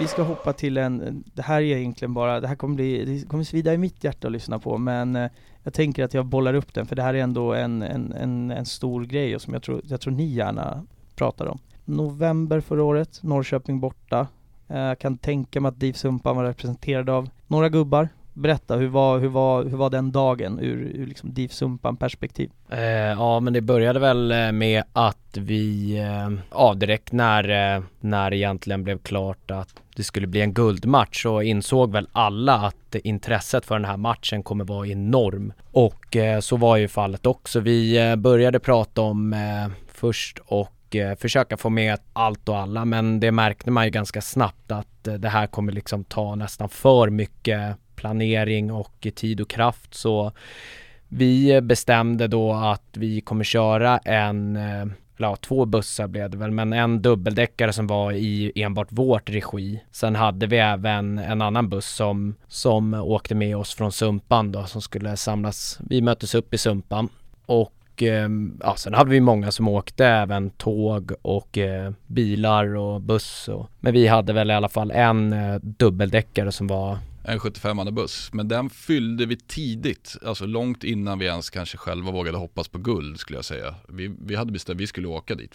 Vi ska hoppa till en, det här är egentligen bara, det här kommer bli, det kommer svida i mitt hjärta att lyssna på men eh, jag tänker att jag bollar upp den för det här är ändå en, en, en, en stor grej och som jag tror, jag tror ni gärna pratar om. November förra året, Norrköping borta. Eh, jag kan tänka mig att DIV Sumpan var representerad av några gubbar. Berätta, hur var, hur var, hur var den dagen ur, ur liksom DIF Sumpan perspektiv? Eh, ja men det började väl eh, med att vi, eh, ja direkt när, eh, när det egentligen blev klart att det skulle bli en guldmatch så insåg väl alla att intresset för den här matchen kommer vara enorm. Och eh, så var ju fallet också. Vi eh, började prata om eh, först och eh, försöka få med allt och alla men det märkte man ju ganska snabbt att eh, det här kommer liksom ta nästan för mycket planering och tid och kraft så vi bestämde då att vi kommer köra en eller ja, två bussar blev det väl, men en dubbeldäckare som var i enbart vårt regi. Sen hade vi även en annan buss som, som åkte med oss från Sumpan då, som skulle samlas. Vi möttes upp i Sumpan och eh, ja, sen hade vi många som åkte även tåg och eh, bilar och buss och, men vi hade väl i alla fall en eh, dubbeldäckare som var en 75 buss. Men den fyllde vi tidigt, alltså långt innan vi ens kanske själva vågade hoppas på guld skulle jag säga. Vi, vi hade bestämt, vi skulle åka dit.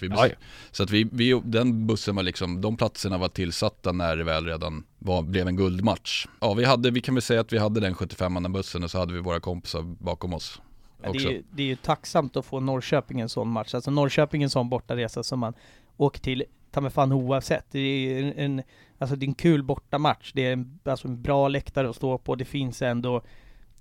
Så att vi, vi, den bussen var liksom, de platserna var tillsatta när det väl redan var, blev en guldmatch. Ja, vi hade, vi kan väl säga att vi hade den 75 bussen och så hade vi våra kompisar bakom oss. Ja, det, är ju, det är ju tacksamt att få Norrköping en sån match, alltså Norrköping en sån bortaresa som man åker till ta mig fan oavsett. Det är en, alltså det är en kul bortamatch. Det är en, alltså en bra läktare att stå på. Det finns ändå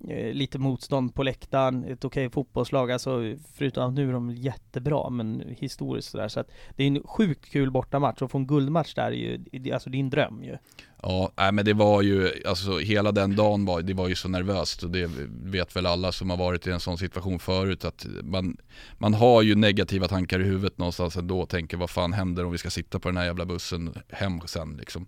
Eh, lite motstånd på läktaren, ett okej fotbollslag, alltså förutom att nu är de jättebra, men historiskt sådär. Så att det är en sjukt kul bortamatch och få en guldmatch där är ju, alltså din dröm ju. Ja, nej, men det var ju, alltså hela den dagen var, det var ju så nervöst och det vet väl alla som har varit i en sån situation förut att man, man har ju negativa tankar i huvudet någonstans ändå och tänker vad fan händer om vi ska sitta på den här jävla bussen hem sen liksom.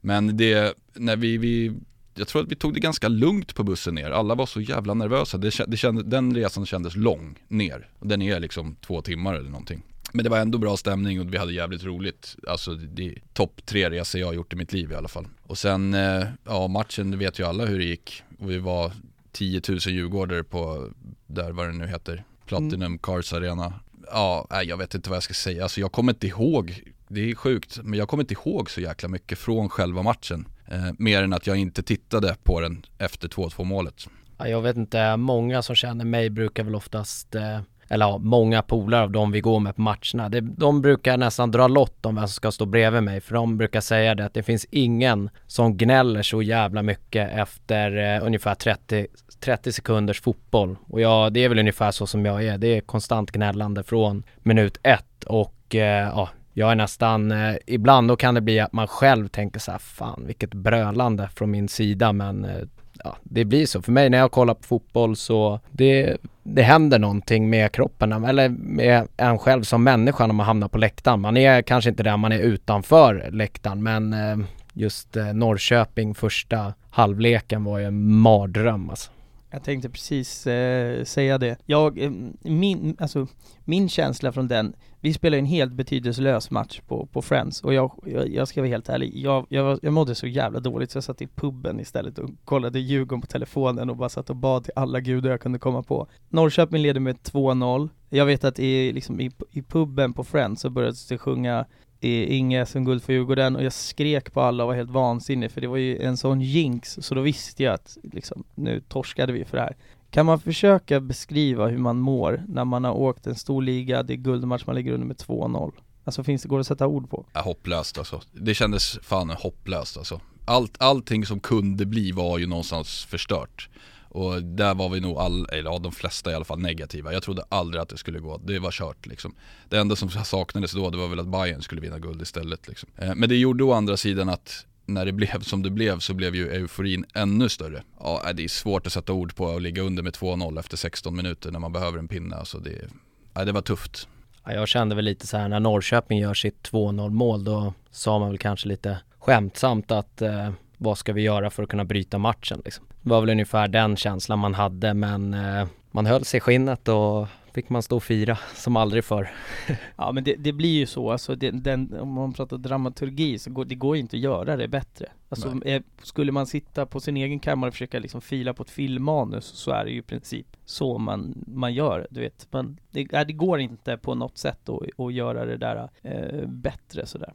Men det, när vi, vi jag tror att vi tog det ganska lugnt på bussen ner. Alla var så jävla nervösa. Det, det kände, den resan kändes lång ner. Den är liksom två timmar eller någonting. Men det var ändå bra stämning och vi hade jävligt roligt. Alltså det är topp tre resor jag har gjort i mitt liv i alla fall. Och sen, eh, ja matchen, det vet ju alla hur det gick. Och vi var 10 000 djurgårdare på, där vad det nu heter, Platinum mm. Cars Arena. Ja, jag vet inte vad jag ska säga. Alltså jag kommer inte ihåg, det är sjukt, men jag kommer inte ihåg så jäkla mycket från själva matchen. Eh, mer än att jag inte tittade på den efter 2-2 målet. Ja, jag vet inte, många som känner mig brukar väl oftast eh eller ja, många polare av dem vi går med på matcherna, det, de brukar nästan dra lott om vem som ska stå bredvid mig för de brukar säga det att det finns ingen som gnäller så jävla mycket efter eh, ungefär 30, 30 sekunders fotboll och ja, det är väl ungefär så som jag är, det är konstant gnällande från minut ett och eh, ja, jag är nästan, eh, ibland då kan det bli att man själv tänker så här, fan vilket brölande från min sida men eh, ja, det blir så. För mig när jag kollar på fotboll så det, det händer någonting med kroppen eller med en själv som människa när man hamnar på läktaren. Man är kanske inte där man är utanför läktaren men eh, just eh, Norrköping första halvleken var ju en mardröm alltså. Jag tänkte precis eh, säga det. Jag, eh, min, alltså, min känsla från den, vi spelade en helt betydelselös match på, på Friends och jag, jag, jag ska vara helt ärlig, jag, jag, jag mådde så jävla dåligt så jag satt i puben istället och kollade Djurgården på telefonen och bara satt och bad till alla gudar jag kunde komma på. Norrköping leder med 2-0. Jag vet att i, liksom, i, i puben på Friends så började det sjunga Inge SM-guld för Djurgården och jag skrek på alla och var helt vansinnig för det var ju en sån jinx så då visste jag att liksom, nu torskade vi för det här. Kan man försöka beskriva hur man mår när man har åkt en stor liga, det är guldmatch, man ligger under med 2-0? Alltså finns det, går det att sätta ord på? Ja, hopplöst alltså. Det kändes fan hopplöst alltså. Allt, allting som kunde bli var ju någonstans förstört. Och där var vi nog all, eller ja, de flesta i alla fall negativa. Jag trodde aldrig att det skulle gå, det var kört liksom. Det enda som saknades då det var väl att Bayern skulle vinna guld istället liksom. Eh, men det gjorde å andra sidan att när det [laughs] blev som det blev så blev ju euforin ännu större. Ja, eh, det är svårt att sätta ord på att ligga under med 2-0 efter 16 minuter när man behöver en pinne. Alltså det, ja, det var tufft. Ja, jag kände väl lite så här när Norrköping gör sitt 2-0 mål då sa man väl kanske lite skämtsamt att eh, vad ska vi göra för att kunna bryta matchen liksom. Det var väl ungefär den känslan man hade men eh, man höll sig i skinnet och fick man stå och fira som aldrig förr. [laughs] ja men det, det, blir ju så, alltså det, den, om man pratar dramaturgi så går det går inte att göra det bättre. Alltså eh, skulle man sitta på sin egen kammare och försöka liksom fila på ett filmmanus så är det ju i princip så man, man gör, du vet. Men det, det går inte på något sätt att, att göra det där eh, bättre sådär.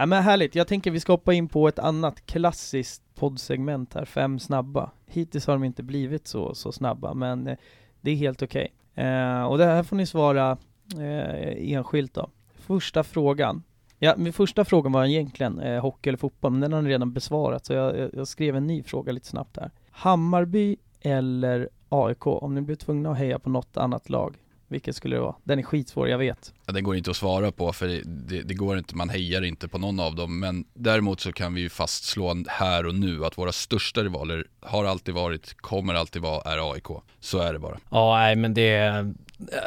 Ja men härligt, jag tänker vi ska hoppa in på ett annat klassiskt poddsegment här, fem snabba. Hittills har de inte blivit så, så snabba, men eh, det är helt okej. Okay. Eh, och det här får ni svara eh, enskilt då. Första frågan. Ja, min första frågan var egentligen eh, hockey eller fotboll, men den har ni redan besvarat, så jag, jag skrev en ny fråga lite snabbt här. Hammarby eller AIK, om ni blir tvungna att heja på något annat lag, vilket skulle det vara? Den är skitsvår, jag vet. Ja, den går inte att svara på för det, det, går inte, man hejar inte på någon av dem. Men däremot så kan vi ju fastslå här och nu att våra största rivaler har alltid varit, kommer alltid vara, är AIK. Så är det bara. Ja, nej men det,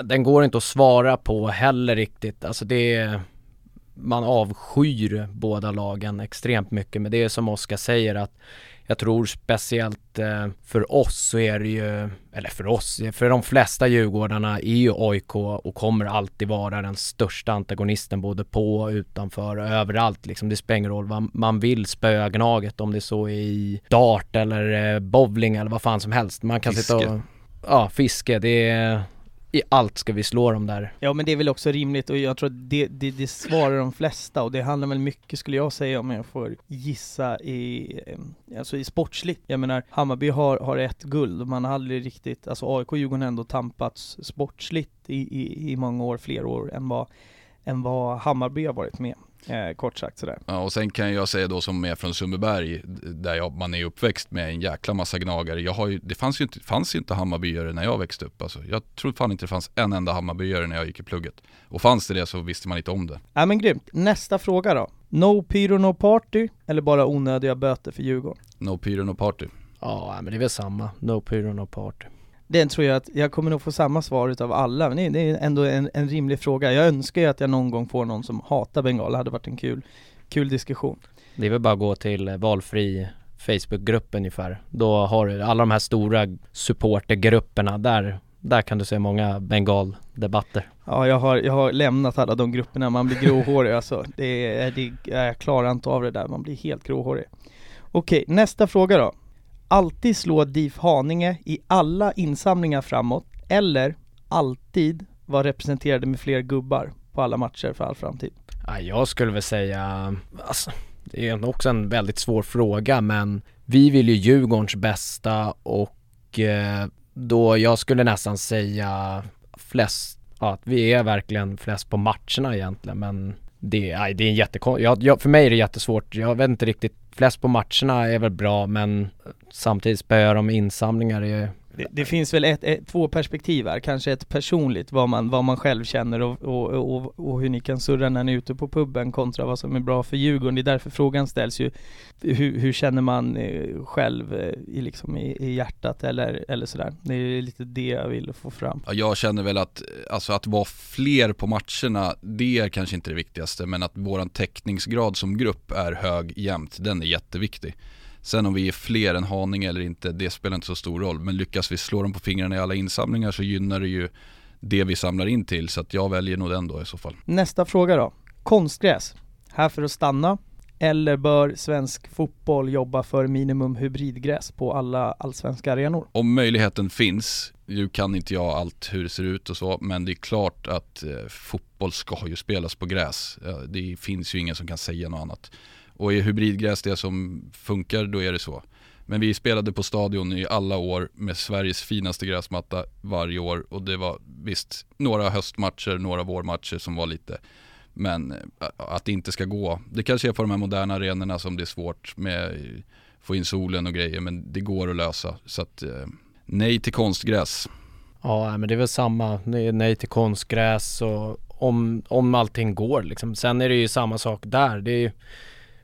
den går inte att svara på heller riktigt. Alltså det man avskyr båda lagen extremt mycket. Men det är som Oskar säger att jag tror speciellt eh, för oss så är det ju, eller för oss, för de flesta Djurgårdarna är ju AIK och kommer alltid vara den största antagonisten både på och utanför och överallt liksom. Det spelar ingen roll vad man vill spöa Gnaget om det så är i dart eller eh, bowling eller vad fan som helst. Man kan fiske. sitta och, ja fiske, det är i allt ska vi slå dem där. Ja men det är väl också rimligt och jag tror att det, det, det svarar de flesta och det handlar väl mycket skulle jag säga om jag får gissa i, alltså i sportsligt. Jag menar Hammarby har, har ett guld och man har aldrig riktigt, alltså AIK och Djurgården har ändå tampats sportsligt i, i, i många år, fler år än vad, än vad Hammarby har varit med. Eh, kort sagt sådär. Ja, och sen kan jag säga då som är från Sundbyberg, där jag, man är uppväxt med en jäkla massa gnagare. Jag har ju, det fanns ju inte, fanns ju inte Hammarbyare när jag växte upp. Alltså, jag tror fan inte det fanns en enda Hammarbyare när jag gick i plugget. Och fanns det det så visste man inte om det. Ja men grymt. Nästa fråga då. No pyro no party, eller bara onödiga böter för Djurgården? No pyro no party. Ja, men det är väl samma. No pyro no party. Den tror jag att jag kommer nog få samma svar utav alla, men det är ändå en, en rimlig fråga. Jag önskar ju att jag någon gång får någon som hatar bengal, det hade varit en kul, kul diskussion. Det är väl bara att gå till valfri Facebookgrupp ungefär. Då har du alla de här stora supportergrupperna där där kan du se många bengaldebatter. Ja, jag har, jag har lämnat alla de grupperna, man blir gråhårig [laughs] alltså. Det är, det, jag klarar inte av det där, man blir helt gråhårig. Okej, nästa fråga då alltid slå DIF Haninge i alla insamlingar framåt, eller alltid vara representerade med fler gubbar på alla matcher för all framtid? Ja, jag skulle väl säga, alltså, det är också en väldigt svår fråga men vi vill ju Djurgårdens bästa och eh, då jag skulle nästan säga flest, ja, vi är verkligen flest på matcherna egentligen men det, nej, det är en jättekonstig, jag, för mig är det jättesvårt, jag vet inte riktigt flest på matcherna är väl bra men samtidigt spöar de insamlingar är det, det, finns väl ett, ett, två perspektiv här, kanske ett personligt, vad man, vad man själv känner och, och, och, och, hur ni kan surra när ni är ute på puben kontra vad som är bra för Djurgården. Det är därför frågan ställs ju, hur, hur känner man eh, själv eh, i, liksom i, i, hjärtat eller, eller sådär. Det är lite det jag vill få fram. Ja, jag känner väl att, alltså att vara fler på matcherna, det är kanske inte det viktigaste, men att våran täckningsgrad som grupp är hög jämt, den är jätteviktig. Sen om vi är fler än Haninge eller inte, det spelar inte så stor roll. Men lyckas vi slå dem på fingrarna i alla insamlingar så gynnar det ju det vi samlar in till. Så att jag väljer nog den då i så fall. Nästa fråga då. Konstgräs. Här för att stanna. Eller bör svensk fotboll jobba för minimum hybridgräs på alla allsvenska arenor? Om möjligheten finns, nu kan inte jag allt hur det ser ut och så, men det är klart att eh, fotboll ska ju spelas på gräs. Det finns ju ingen som kan säga något annat. Och är hybridgräs det som funkar, då är det så. Men vi spelade på stadion i alla år med Sveriges finaste gräsmatta varje år och det var visst några höstmatcher, några vårmatcher som var lite men eh, att det inte ska gå. Det kanske är på de här moderna arenorna som det är svårt med att få in solen och grejer men det går att lösa. Så att eh, nej till konstgräs. Ja men det är väl samma, nej till konstgräs och om, om allting går liksom. Sen är det ju samma sak där. Det är ju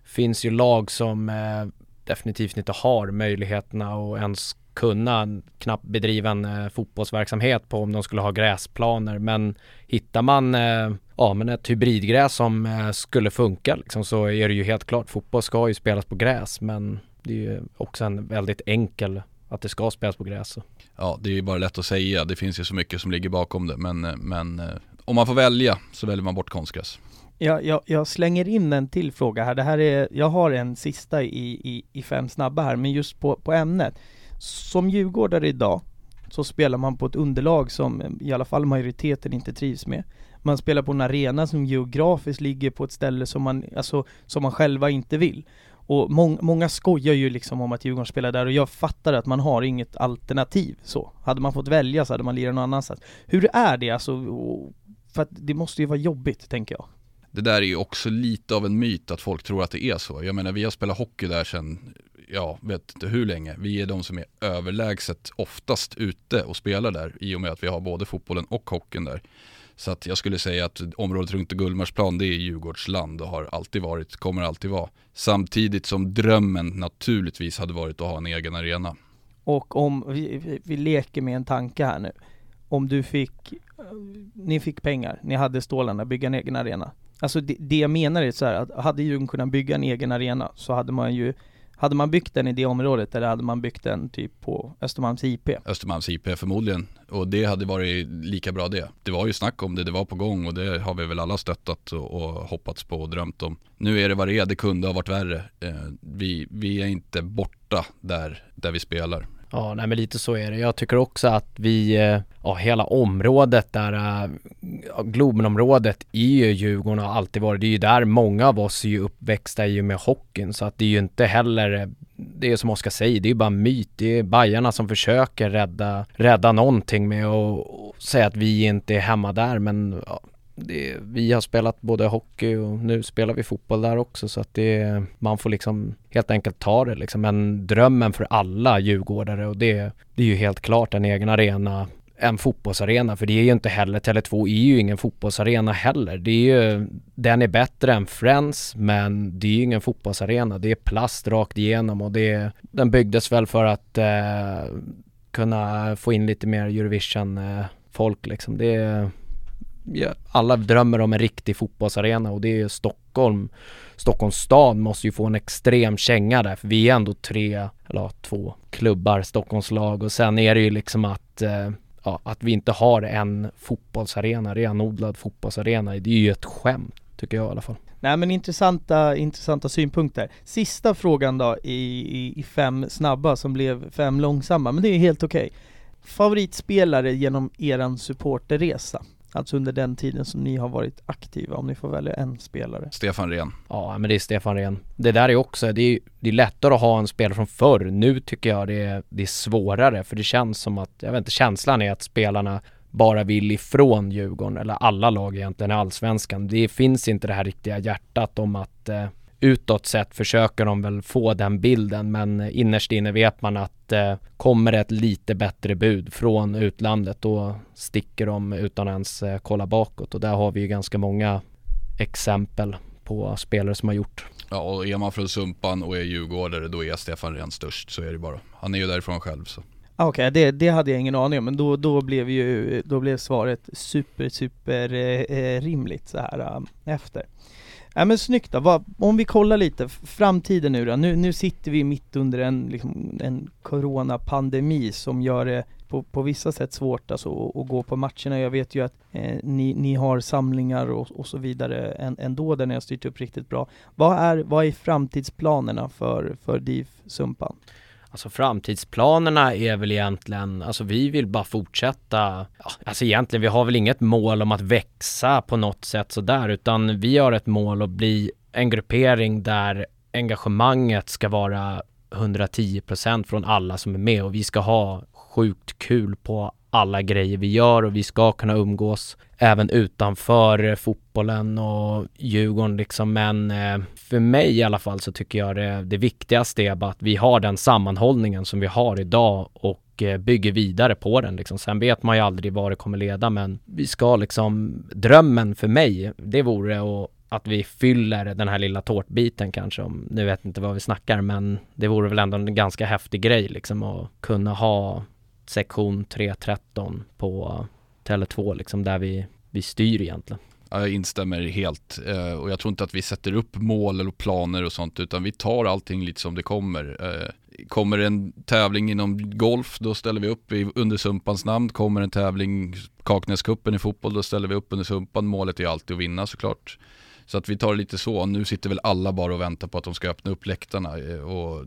finns ju lag som eh, definitivt inte har möjligheterna att ens kunna knappt bedriva en eh, fotbollsverksamhet på om de skulle ha gräsplaner. Men hittar man eh, ja, men ett hybridgräs som eh, skulle funka liksom, så är det ju helt klart. Fotboll ska ju spelas på gräs men det är ju också en väldigt enkel att det ska spelas på gräs. Ja, det är ju bara lätt att säga. Det finns ju så mycket som ligger bakom det. Men, eh, men eh, om man får välja så väljer man bort konstgräs. Jag, jag, jag, slänger in en till fråga här. Det här är, jag har en sista i, i, i fem snabba här, men just på, på ämnet. Som djurgårdare idag så spelar man på ett underlag som i alla fall majoriteten inte trivs med. Man spelar på en arena som geografiskt ligger på ett ställe som man, alltså, som man själva inte vill. Och må många skojar ju liksom om att Djurgården spelar där och jag fattar att man har inget alternativ så. Hade man fått välja så hade man lirat någon annanstans. Hur är det alltså? För att det måste ju vara jobbigt tänker jag det där är ju också lite av en myt att folk tror att det är så. Jag menar vi har spelat hockey där sedan ja, vet inte hur länge. Vi är de som är överlägset oftast ute och spelar där i och med att vi har både fotbollen och hockeyn där. Så att jag skulle säga att området runt Gullmarsplan det är Djurgårdsland och har alltid varit, kommer alltid vara. Samtidigt som drömmen naturligtvis hade varit att ha en egen arena. Och om, vi, vi, vi leker med en tanke här nu. Om du fick, ni fick pengar, ni hade stålarna, bygga en egen arena. Alltså det, det jag menar är så här, att hade Djurgården kunnat bygga en egen arena så hade man ju hade man byggt den i det området eller hade man byggt den typ på Östermalms IP? Östermalms IP förmodligen. Och det hade varit lika bra det. Det var ju snack om det, det var på gång och det har vi väl alla stöttat och, och hoppats på och drömt om. Nu är det vad det är, det kunde ha varit värre. Eh, vi, vi är inte borta där, där vi spelar. Ja, nej men lite så är det. Jag tycker också att vi, eh, ja hela området där, eh, Globenområdet är ju Djurgården har alltid varit. Det är ju där många av oss är ju uppväxta i och med hockeyn så att det är ju inte heller eh, det är som Oskar säger, det är ju bara myt. Det är Bajarna som försöker rädda, rädda någonting med att säga att vi inte är hemma där men ja, det, vi har spelat både hockey och nu spelar vi fotboll där också så att det, man får liksom helt enkelt ta det liksom. Men drömmen för alla djurgårdare och det, det är ju helt klart en egen arena en fotbollsarena för det är ju inte heller, Tele2 är ju ingen fotbollsarena heller. Det är ju, den är bättre än Friends men det är ju ingen fotbollsarena. Det är plast rakt igenom och det, den byggdes väl för att eh, kunna få in lite mer Eurovision eh, folk liksom. Det, alla drömmer om en riktig fotbollsarena och det är Stockholm. Stockholms stad måste ju få en extrem känga där för vi är ändå tre, eller två klubbar, Stockholmslag och sen är det ju liksom att eh, ja, att vi inte har en fotbollsarena, renodlad fotbollsarena, det är ju ett skämt tycker jag i alla fall. Nej men intressanta, intressanta synpunkter. Sista frågan då i, i, i fem snabba som blev fem långsamma, men det är helt okej. Okay. Favoritspelare genom eran supporterresa? Alltså under den tiden som ni har varit aktiva, om ni får välja en spelare. Stefan Rehn. Ja, men det är Stefan Rehn. Det där är också, det är, det är lättare att ha en spelare från förr. Nu tycker jag det är, det är svårare, för det känns som att, jag vet inte, känslan är att spelarna bara vill ifrån Djurgården, eller alla lag egentligen i Allsvenskan. Det finns inte det här riktiga hjärtat om att eh, utåt sett försöker de väl få den bilden men innerst inne vet man att eh, kommer det ett lite bättre bud från utlandet då sticker de utan ens eh, kolla bakåt och där har vi ju ganska många exempel på spelare som har gjort. Ja och är man från Sumpan och är djurgårdare då är Stefan Rehn störst, så är det bara. Han är ju därifrån själv så. Ah, okej, okay, det, det hade jag ingen aning om, men då, då blev ju, då blev svaret super, super eh, eh rimligt så här äh, efter. Ja men snyggt då, Vad, om vi kollar lite, framtiden nu då, nu, nu sitter vi mitt under en, liksom, en coronapandemi som gör det på, på vissa sätt svårt alltså att, gå på matcherna. Jag vet ju att eh, ni, ni har samlingar och, och så vidare ändå där ni har styrt upp riktigt bra. Vad är, vad är framtidsplanerna för, för DIF Sumpan? Alltså framtidsplanerna är väl egentligen, alltså vi vill bara fortsätta, ja, alltså egentligen vi har väl inget mål om att växa på något sätt sådär utan vi har ett mål att bli en gruppering där engagemanget ska vara 110% från alla som är med och vi ska ha sjukt kul på alla grejer vi gör och vi ska kunna umgås även utanför eh, fotbollen och Djurgården liksom. Men eh, för mig i alla fall så tycker jag det, det viktigaste är bara att vi har den sammanhållningen som vi har idag och eh, bygger vidare på den liksom. Sen vet man ju aldrig var det kommer leda men vi ska liksom, drömmen för mig, det vore att att vi fyller den här lilla tårtbiten kanske om, nu vet inte vad vi snackar men det vore väl ändå en ganska häftig grej liksom att kunna ha sektion 313 på Tele2 liksom där vi, vi styr egentligen. Ja, jag instämmer helt eh, och jag tror inte att vi sätter upp mål eller planer och sånt utan vi tar allting lite som det kommer. Eh, kommer en tävling inom golf då ställer vi upp under Sumpans namn. Kommer en tävling, Kaknäskuppen i fotboll, då ställer vi upp under Sumpan. Målet är alltid att vinna såklart. Så att vi tar det lite så. Nu sitter väl alla bara och väntar på att de ska öppna upp läktarna eh, och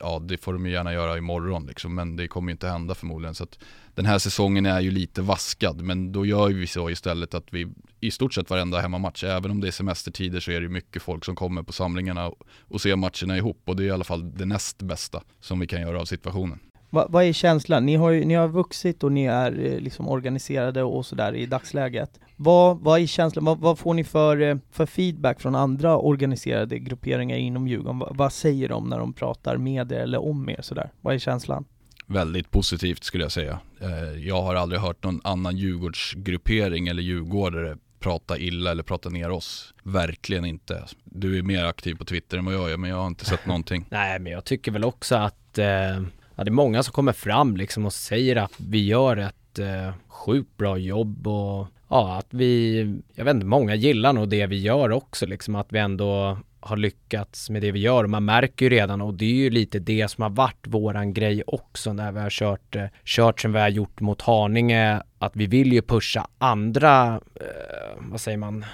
ja, det får de ju gärna göra imorgon liksom, men det kommer ju inte hända förmodligen. Så att den här säsongen är ju lite vaskad, men då gör vi så istället att vi i stort sett varenda hemmamatch, även om det är semestertider så är det ju mycket folk som kommer på samlingarna och ser matcherna ihop och det är i alla fall det näst bästa som vi kan göra av situationen. Va, vad är känslan? Ni har, ju, ni har vuxit och ni är eh, liksom organiserade och sådär i dagsläget. Vad, vad är känslan, vad, vad får ni för, eh, för feedback från andra organiserade grupperingar inom Djurgården? Vad, vad säger de när de pratar med er eller om er sådär? Vad är känslan? Väldigt positivt skulle jag säga. Eh, jag har aldrig hört någon annan Djurgårdsgruppering eller djurgårdare prata illa eller prata ner oss. Verkligen inte. Du är mer aktiv på Twitter än vad jag är men jag har inte sett [laughs] någonting. Nej men jag tycker väl också att eh, ja, det är många som kommer fram liksom och säger att vi gör ett eh, sjukt bra jobb och ja att vi, jag vet inte, många gillar nog det vi gör också liksom att vi ändå har lyckats med det vi gör. Man märker ju redan och det är ju lite det som har varit våran grej också när vi har kört, eh, kört som vi har gjort mot Haninge. Att vi vill ju pusha andra, eh, vad säger man,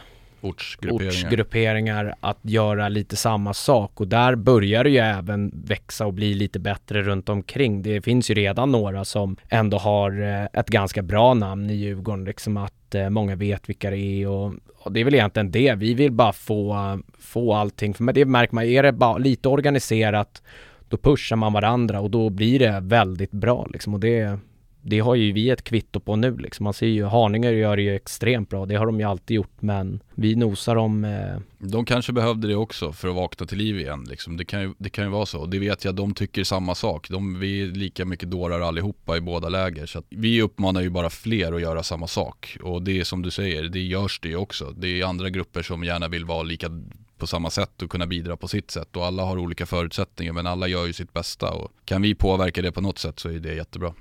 Ortsgrupperingar. ortsgrupperingar att göra lite samma sak och där börjar det ju även växa och bli lite bättre runt omkring. Det finns ju redan några som ändå har eh, ett ganska bra namn i Djurgården, liksom att inte eh, många vet vilka det är och, och det är väl egentligen det. Vi vill bara få, få allting, för det märker man, är det bara lite organiserat då pushar man varandra och då blir det väldigt bra liksom och det det har ju vi ett kvitto på nu liksom. Man ser ju Haninge gör det ju extremt bra. Det har de ju alltid gjort men vi nosar om eh... De kanske behövde det också för att vakna till liv igen liksom. Det kan ju, det kan ju vara så. Det vet jag, de tycker samma sak. De, vi är lika mycket dårar allihopa i båda läger. Så att vi uppmanar ju bara fler att göra samma sak. Och det är som du säger, det görs det ju också. Det är andra grupper som gärna vill vara lika på samma sätt och kunna bidra på sitt sätt och alla har olika förutsättningar men alla gör ju sitt bästa och kan vi påverka det på något sätt så är det jättebra.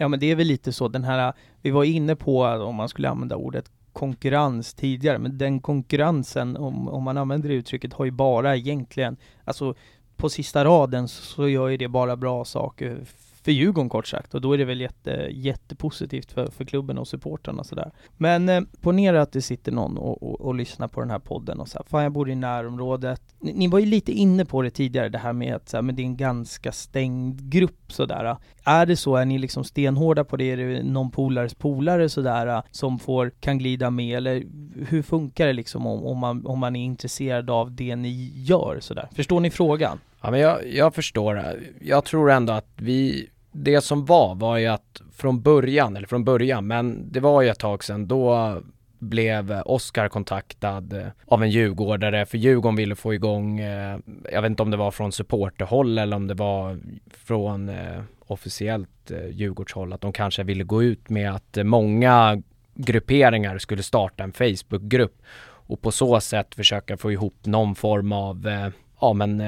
Ja men det är väl lite så. Den här, vi var inne på om man skulle använda ordet konkurrens tidigare, men den konkurrensen, om, om man använder det uttrycket, har ju bara egentligen, alltså på sista raden så gör ju det bara bra saker för Djurgården kort sagt och då är det väl jätte, jättepositivt för, för klubben och supportrarna sådär. Men eh, ponera att det sitter någon och, och, och, lyssnar på den här podden och så fan jag bor i närområdet. Ni, ni, var ju lite inne på det tidigare det här med att så här, men det är en ganska stängd grupp sådär. Är det så, är ni liksom stenhårda på det? Är det någon polares polare sådär eh, som får, kan glida med eller hur funkar det liksom om, om, man, om man är intresserad av det ni gör sådär? Förstår ni frågan? Ja men jag, jag förstår. det Jag tror ändå att vi det som var var ju att från början, eller från början, men det var ju ett tag sedan, då blev Oskar kontaktad eh, av en djurgårdare för Djurgården ville få igång, eh, jag vet inte om det var från supporterhåll eller om det var från eh, officiellt Djurgårdshåll, att de kanske ville gå ut med att många grupperingar skulle starta en Facebookgrupp och på så sätt försöka få ihop någon form av, ja men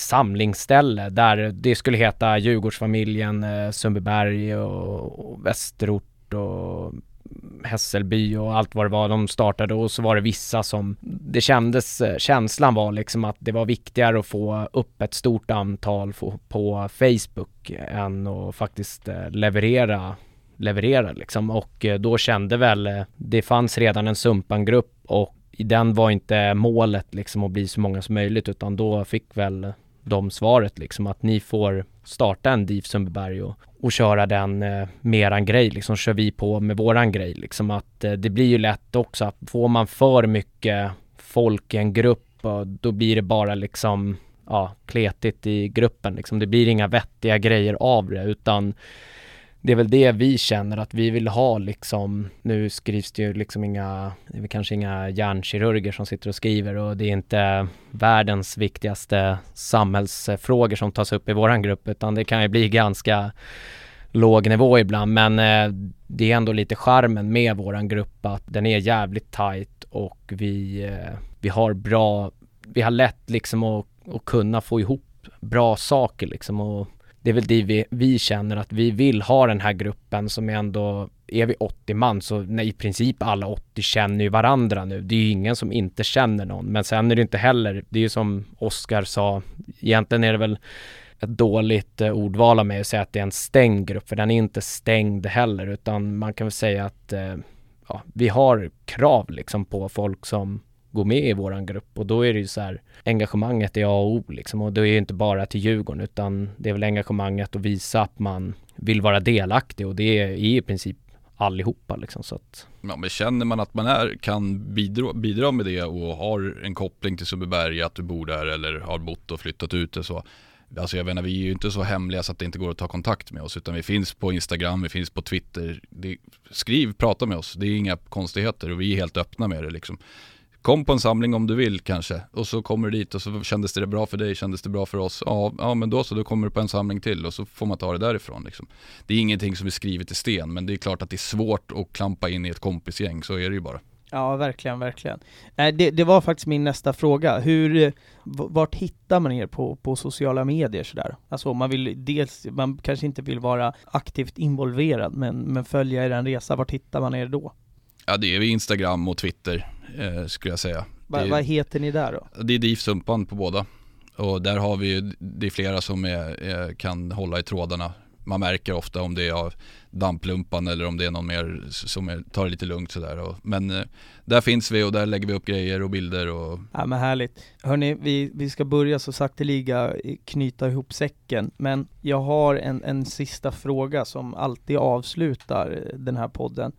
samlingsställe där det skulle heta Djurgårdsfamiljen eh, Sundbyberg och, och Västerort och Hässelby och allt vad det var de startade. Och så var det vissa som det kändes, eh, känslan var liksom att det var viktigare att få upp ett stort antal på, Facebook än att faktiskt eh, leverera leverera liksom. Och eh, då kände väl det fanns redan en Sumpan-grupp och i den var inte målet liksom att bli så många som möjligt utan då fick väl de svaret liksom att ni får starta en DIF Sundbyberg och, och köra den eh, med eran grej liksom kör vi på med våran grej liksom att eh, det blir ju lätt också att får man för mycket folk i en grupp då blir det bara liksom ja, kletigt i gruppen liksom. Det blir inga vettiga grejer av det utan det är väl det vi känner att vi vill ha liksom, nu skrivs det ju liksom inga, det är väl kanske inga hjärnkirurger som sitter och skriver och det är inte världens viktigaste samhällsfrågor som tas upp i våran grupp utan det kan ju bli ganska låg nivå ibland. Men eh, det är ändå lite charmen med våran grupp att den är jävligt tight och vi, eh, vi har bra, vi har lätt liksom att, att kunna få ihop bra saker liksom och det är väl det vi, vi känner att vi vill ha den här gruppen som är ändå, är vi 80 man så nej, i princip alla 80 känner ju varandra nu. Det är ju ingen som inte känner någon. Men sen är det inte heller, det är ju som Oskar sa, egentligen är det väl ett dåligt eh, ordval av mig att säga att det är en stängd grupp, för den är inte stängd heller, utan man kan väl säga att eh, ja, vi har krav liksom på folk som gå med i våran grupp. Och då är det ju så här engagemanget är A och O liksom. Och det är ju inte bara till Djurgården utan det är väl engagemanget att visa att man vill vara delaktig. Och det är i princip allihopa liksom. Så att Ja men känner man att man är, kan bidra, bidra med det och har en koppling till Sundbyberg, att du bor där eller har bott och flyttat ut och så. Alltså jag menar, vi är ju inte så hemliga så att det inte går att ta kontakt med oss, utan vi finns på Instagram, vi finns på Twitter. Det, skriv, prata med oss, det är inga konstigheter och vi är helt öppna med det liksom. Kom på en samling om du vill kanske, och så kommer du dit och så kändes det bra för dig, kändes det bra för oss? Ja, ja men då så, då kommer du på en samling till och så får man ta det därifrån liksom. Det är ingenting som är skrivet i sten, men det är klart att det är svårt att klampa in i ett kompisgäng, så är det ju bara. Ja, verkligen, verkligen. Nej, det, det var faktiskt min nästa fråga. Hur, eh, vart hittar man er på, på sociala medier sådär? Alltså man vill dels, man kanske inte vill vara aktivt involverad, men, men följa er en resa, vart hittar man er då? Ja, det är Instagram och Twitter eh, skulle jag säga. Va, vad heter ni där då? det är DIF Sumpan på båda. Och där har vi ju, det är flera som är, kan hålla i trådarna. Man märker ofta om det är av damplumpan eller om det är någon mer som är, tar det lite lugnt sådär. Men eh, där finns vi och där lägger vi upp grejer och bilder och Ja men härligt. Hörni, vi, vi ska börja så sakteliga knyta ihop säcken, men jag har en, en sista fråga som alltid avslutar den här podden.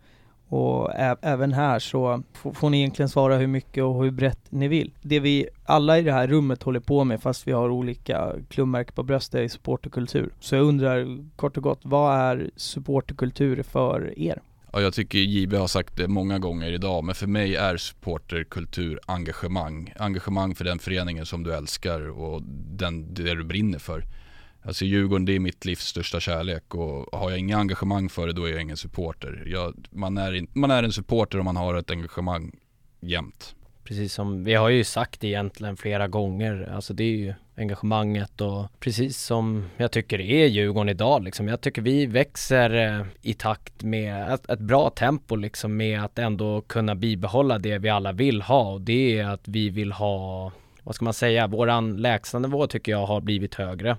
Och ä- även här så f- får ni egentligen svara hur mycket och hur brett ni vill. Det vi alla i det här rummet håller på med, fast vi har olika klubbmärken på bröstet, är supporterkultur. Så jag undrar kort och gott, vad är supporterkultur för er? Ja, jag tycker JB har sagt det många gånger idag, men för mig är supporterkultur engagemang. Engagemang för den föreningen som du älskar och den, det du brinner för. Alltså Djurgården, det är mitt livs största kärlek och har jag inga engagemang för det, då är jag ingen supporter. Jag, man, är in, man är en supporter om man har ett engagemang jämt. Precis som, vi har ju sagt egentligen flera gånger, alltså det är ju engagemanget och precis som jag tycker det är Djurgården idag liksom. Jag tycker vi växer eh, i takt med ett, ett bra tempo liksom med att ändå kunna bibehålla det vi alla vill ha och det är att vi vill ha, vad ska man säga, våran lägstanivå tycker jag har blivit högre.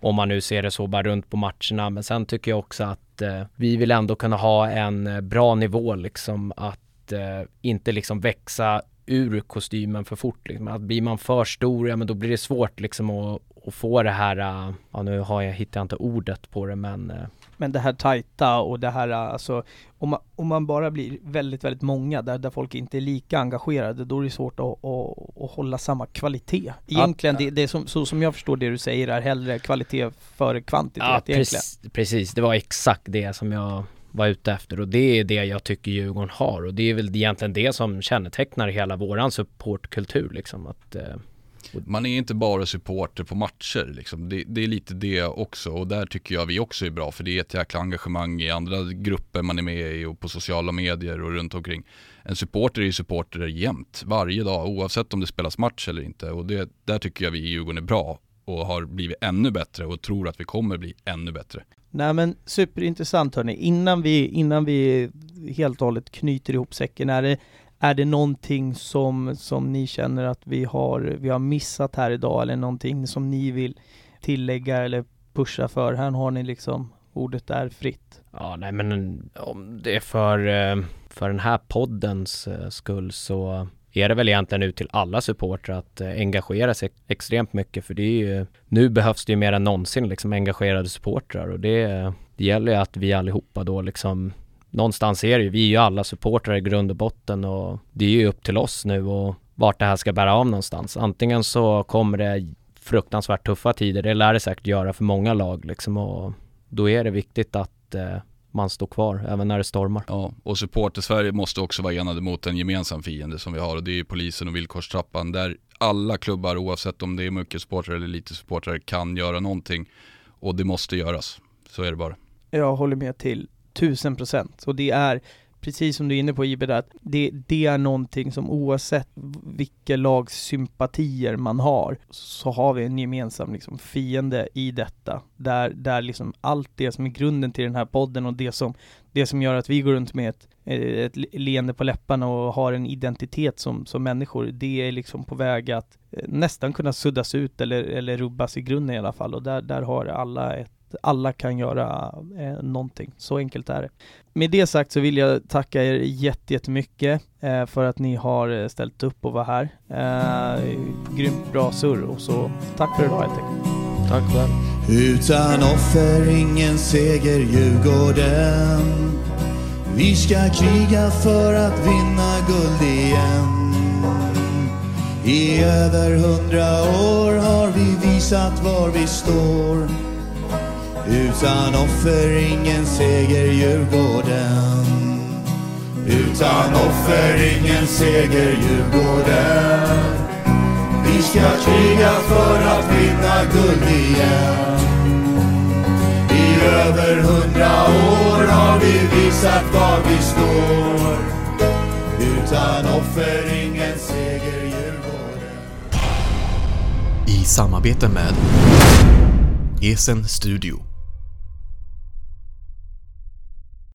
Om man nu ser det så bara runt på matcherna. Men sen tycker jag också att eh, vi vill ändå kunna ha en eh, bra nivå liksom att eh, inte liksom växa ur kostymen för fort. Liksom. Att blir man för stor, ja men då blir det svårt liksom att, att få det här, eh, ja nu har jag, hittar jag inte ordet på det men eh, men det här tajta och det här, alltså om man, om man bara blir väldigt, väldigt många där, där folk inte är lika engagerade, då är det svårt att, att, att hålla samma kvalitet. Egentligen, Ja. det, det är som, så som jag förstår det du säger är hellre kvalitet före kvantitet Ja, egentligen. precis, precis, det var exakt det som jag var ute efter och det är det jag tycker Djurgården har och det är väl egentligen det som kännetecknar hela våran supportkultur liksom att eh, man är inte bara supporter på matcher liksom. det, det är lite det också och där tycker jag vi också är bra för det är ett jäkla engagemang i andra grupper man är med i och på sociala medier och runt omkring. En supporter är ju supporter jämt, varje dag oavsett om det spelas match eller inte och det, där tycker jag vi i Djurgården är bra och har blivit ännu bättre och tror att vi kommer bli ännu bättre. Nej men superintressant hörni, innan vi, innan vi helt och hållet knyter ihop säcken, är det, är det någonting som, som ni känner att vi har, vi har missat här idag eller någonting som ni vill tillägga eller pusha för? Här har ni liksom, ordet är fritt. Ja, nej men om det är för, eh, för den här poddens eh, skull så är det väl egentligen ut till alla supportrar att eh, engagera sig extremt mycket för det är ju, nu behövs det ju mer än någonsin liksom engagerade supportrar och det, det gäller ju att vi allihopa då liksom någonstans är det ju, vi är ju alla supportrar i grund och botten och det är ju upp till oss nu och vart det här ska bära av någonstans. Antingen så kommer det fruktansvärt tuffa tider, det lär det säkert göra för många lag liksom och då är det viktigt att eh, man står kvar även när det stormar. Ja, och supporter Sverige måste också vara enade mot en gemensam fiende som vi har och det är ju polisen och villkorstrappan där alla klubbar oavsett om det är mycket supportrar eller lite supportrar kan göra någonting och det måste göras. Så är det bara. Jag håller med till tusen procent. Och det är, precis som du är inne på JB, att det, det är någonting som oavsett vilka lags sympatier man har, så har vi en gemensam liksom, fiende i detta. Där, där liksom allt det som är grunden till den här podden och det som, det som gör att vi går runt med ett, eh, ett leende på läpparna och har en identitet som, som människor, det är liksom på väg att eh, nästan kunna suddas ut eller, eller rubbas i grunden i alla fall. Och där, där har alla ett alla kan göra eh, någonting. Så enkelt är det. Med det sagt så vill jag tacka er jätte- jättemycket eh, för att ni har eh, ställt upp och var här. Eh, grymt bra surr och så tack för idag helt enkelt. Tack själv. Utan offer ingen seger Djurgården Vi ska kriga för att vinna guld igen I över hundra år har vi visat var vi står. Utan offer ingen seger Djurgården. Utan offer ingen seger Djurgården. Vi ska kriga för att vinna guld igen. I över hundra år har vi visat var vi står. Utan offer ingen seger Djurgården. I samarbete med Esen Studio